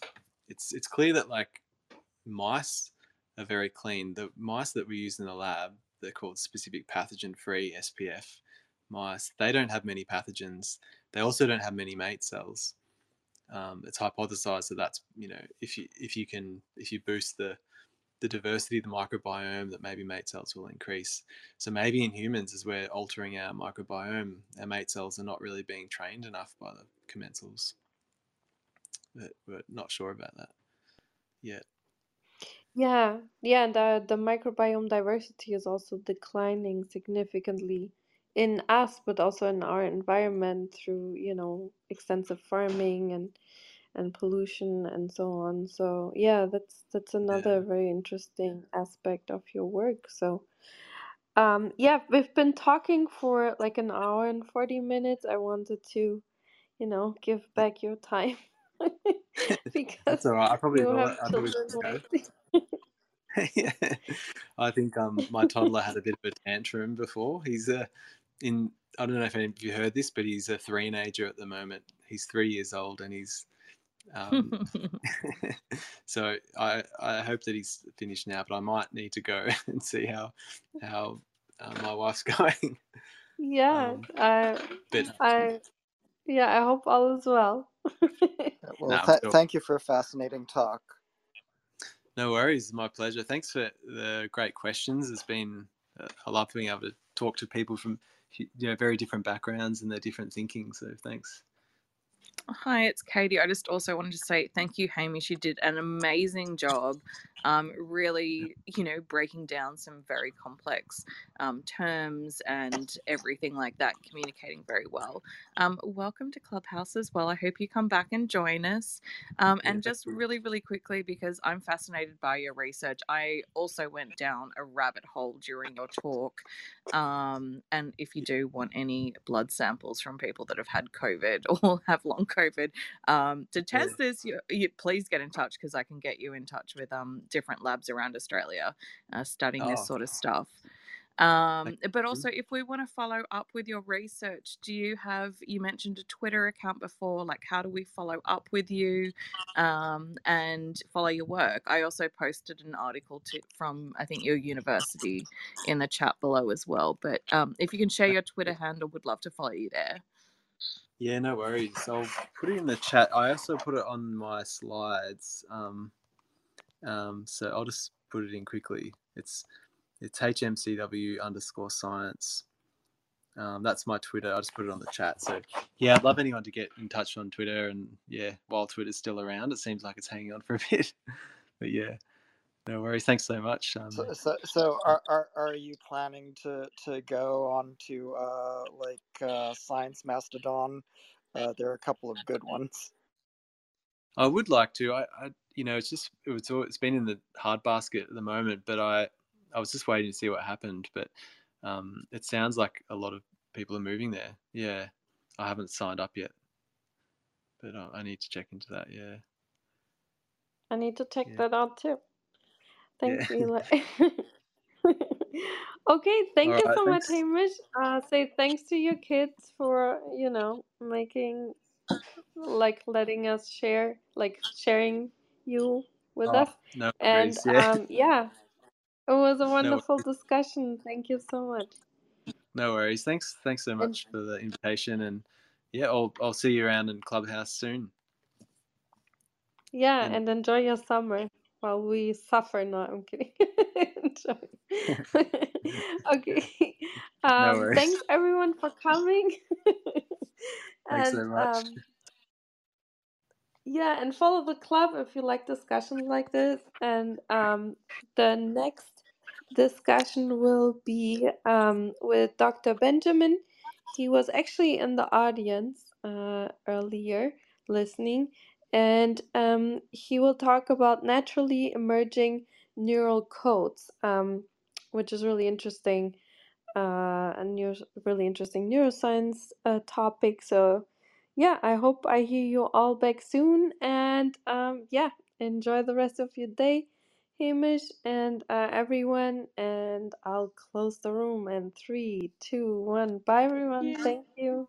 Speaker 4: it's it's clear that like mice are very clean. The mice that we use in the lab, they're called specific pathogen free SPF mice. They don't have many pathogens. They also don't have many MAIT cells. Um, it's hypothesized that that's you know if you if you can if you boost the the diversity of the microbiome that maybe MAIT cells will increase. So maybe in humans, as we're altering our microbiome, our MAIT cells are not really being trained enough by the commensals. But we're not sure about that yet.
Speaker 2: Yeah, yeah, and the the microbiome diversity is also declining significantly in us, but also in our environment through, you know, extensive farming and and pollution and so on. So yeah, that's that's another very interesting aspect of your work. So um yeah, we've been talking for like an hour and 40 minutes. I wanted to, you know, give back your time <laughs> <laughs> because
Speaker 4: That's all right. I probably
Speaker 2: you
Speaker 4: will.
Speaker 2: have
Speaker 4: I probably
Speaker 2: children.
Speaker 4: go. <laughs> <laughs> yeah. I think um, my toddler had a bit of a tantrum before. He's uh, in. I don't know if any of you heard this, but he's a three-nager at the moment. He's three years old, and he's. Um, <laughs> <laughs> so I I hope that he's finished now, but I might need to go and see how how uh, my wife's going.
Speaker 2: Yeah,
Speaker 4: Um,
Speaker 2: I
Speaker 4: but
Speaker 2: I yeah, I hope all is well.
Speaker 8: Well,
Speaker 4: No,
Speaker 8: th-
Speaker 4: sure.
Speaker 8: thank you for a fascinating talk.
Speaker 4: No worries, my pleasure. Thanks for the great questions. It's been uh, I love being able to talk to people from you know very different backgrounds and their different thinking. So thanks.
Speaker 5: Hi, it's Katie. I just also wanted to say thank you, Hamish. You did an amazing job, um, really, you know, breaking down some very complex um, terms and everything like that, communicating very well. Um, welcome to Clubhouse as well. I hope you come back and join us. Um, and just really, really quickly, because I'm fascinated by your research, I also went down a rabbit hole during your talk. Um, and if you do want any blood samples from people that have had COVID <laughs> or have long COVID um, to
Speaker 4: Yeah.
Speaker 5: test this, you, you please get in touch because I can get you in touch with um, different labs around Australia uh, studying
Speaker 4: Oh,
Speaker 5: this sort of stuff. Um, but also, if we want to follow up with your research, do you have? You mentioned a Twitter account before. Like, how do we follow up with you um, and follow your work? I also posted an article to, from I think your university in the chat below as well. But um, if you can share your Twitter handle, would love to follow you there.
Speaker 4: Yeah, no worries. I'll put it in the chat. I also put it on my slides. Um, um, so I'll just put it in quickly. It's it's HMCW underscore science. Um, that's my Twitter. I just put it on the chat. So yeah, I'd love anyone to get in touch on Twitter. And yeah, while Twitter's still around, it seems like it's hanging on for a bit. <laughs> but yeah, no worries. Thanks so much. Um,
Speaker 8: So, so, so are, are are you planning to to go on to uh like uh Science Mastodon? Uh, there are a couple of good ones.
Speaker 4: I would like to. I, I you know, it's just it was, it's been in the hard basket at the moment, but I I was just waiting to see what happened. But um, it sounds like a lot of people are moving there. Yeah, I haven't signed up yet, but I, I need to check into that. Yeah,
Speaker 2: I need to check
Speaker 4: yeah,
Speaker 2: that out too. Thanks,
Speaker 4: yeah.
Speaker 2: Eli. <laughs> <laughs> okay, thank
Speaker 4: All
Speaker 2: you
Speaker 4: right,
Speaker 2: so much. Hamish. Uh, say thanks to your kids for, you know, making, like, letting us share, like, sharing you with
Speaker 4: Oh,
Speaker 2: us.
Speaker 4: no
Speaker 2: And
Speaker 4: worries. Yeah,
Speaker 2: um, <laughs> yeah, it was a wonderful
Speaker 4: worries.
Speaker 2: discussion. Thank you so much.
Speaker 4: No worries. Thanks. Thanks so much for the invitation, and yeah, I'll I'll see you around in Clubhouse soon.
Speaker 2: yeah,
Speaker 4: And
Speaker 2: and enjoy your summer while we suffer. No, I'm kidding. <laughs> <laughs> Okay. <laughs>
Speaker 4: no
Speaker 2: Um,
Speaker 4: worries.
Speaker 2: thanks everyone for coming.
Speaker 4: Thanks so
Speaker 2: And
Speaker 4: much.
Speaker 2: um, yeah, and follow the club if you like discussions like this. And um, the next discussion will be um, with Dr. Benjamin. He was actually in the audience uh, earlier listening, and um, he will talk about naturally emerging neural codes, um, which is really interesting uh, a really interesting neuroscience uh, topic. So, yeah, I hope I hear you all back soon. And um, yeah, enjoy the rest of your day, Hamish, and uh, everyone. And I'll close the room in three, two, one. Bye, everyone.
Speaker 5: Yeah.
Speaker 2: Thank you.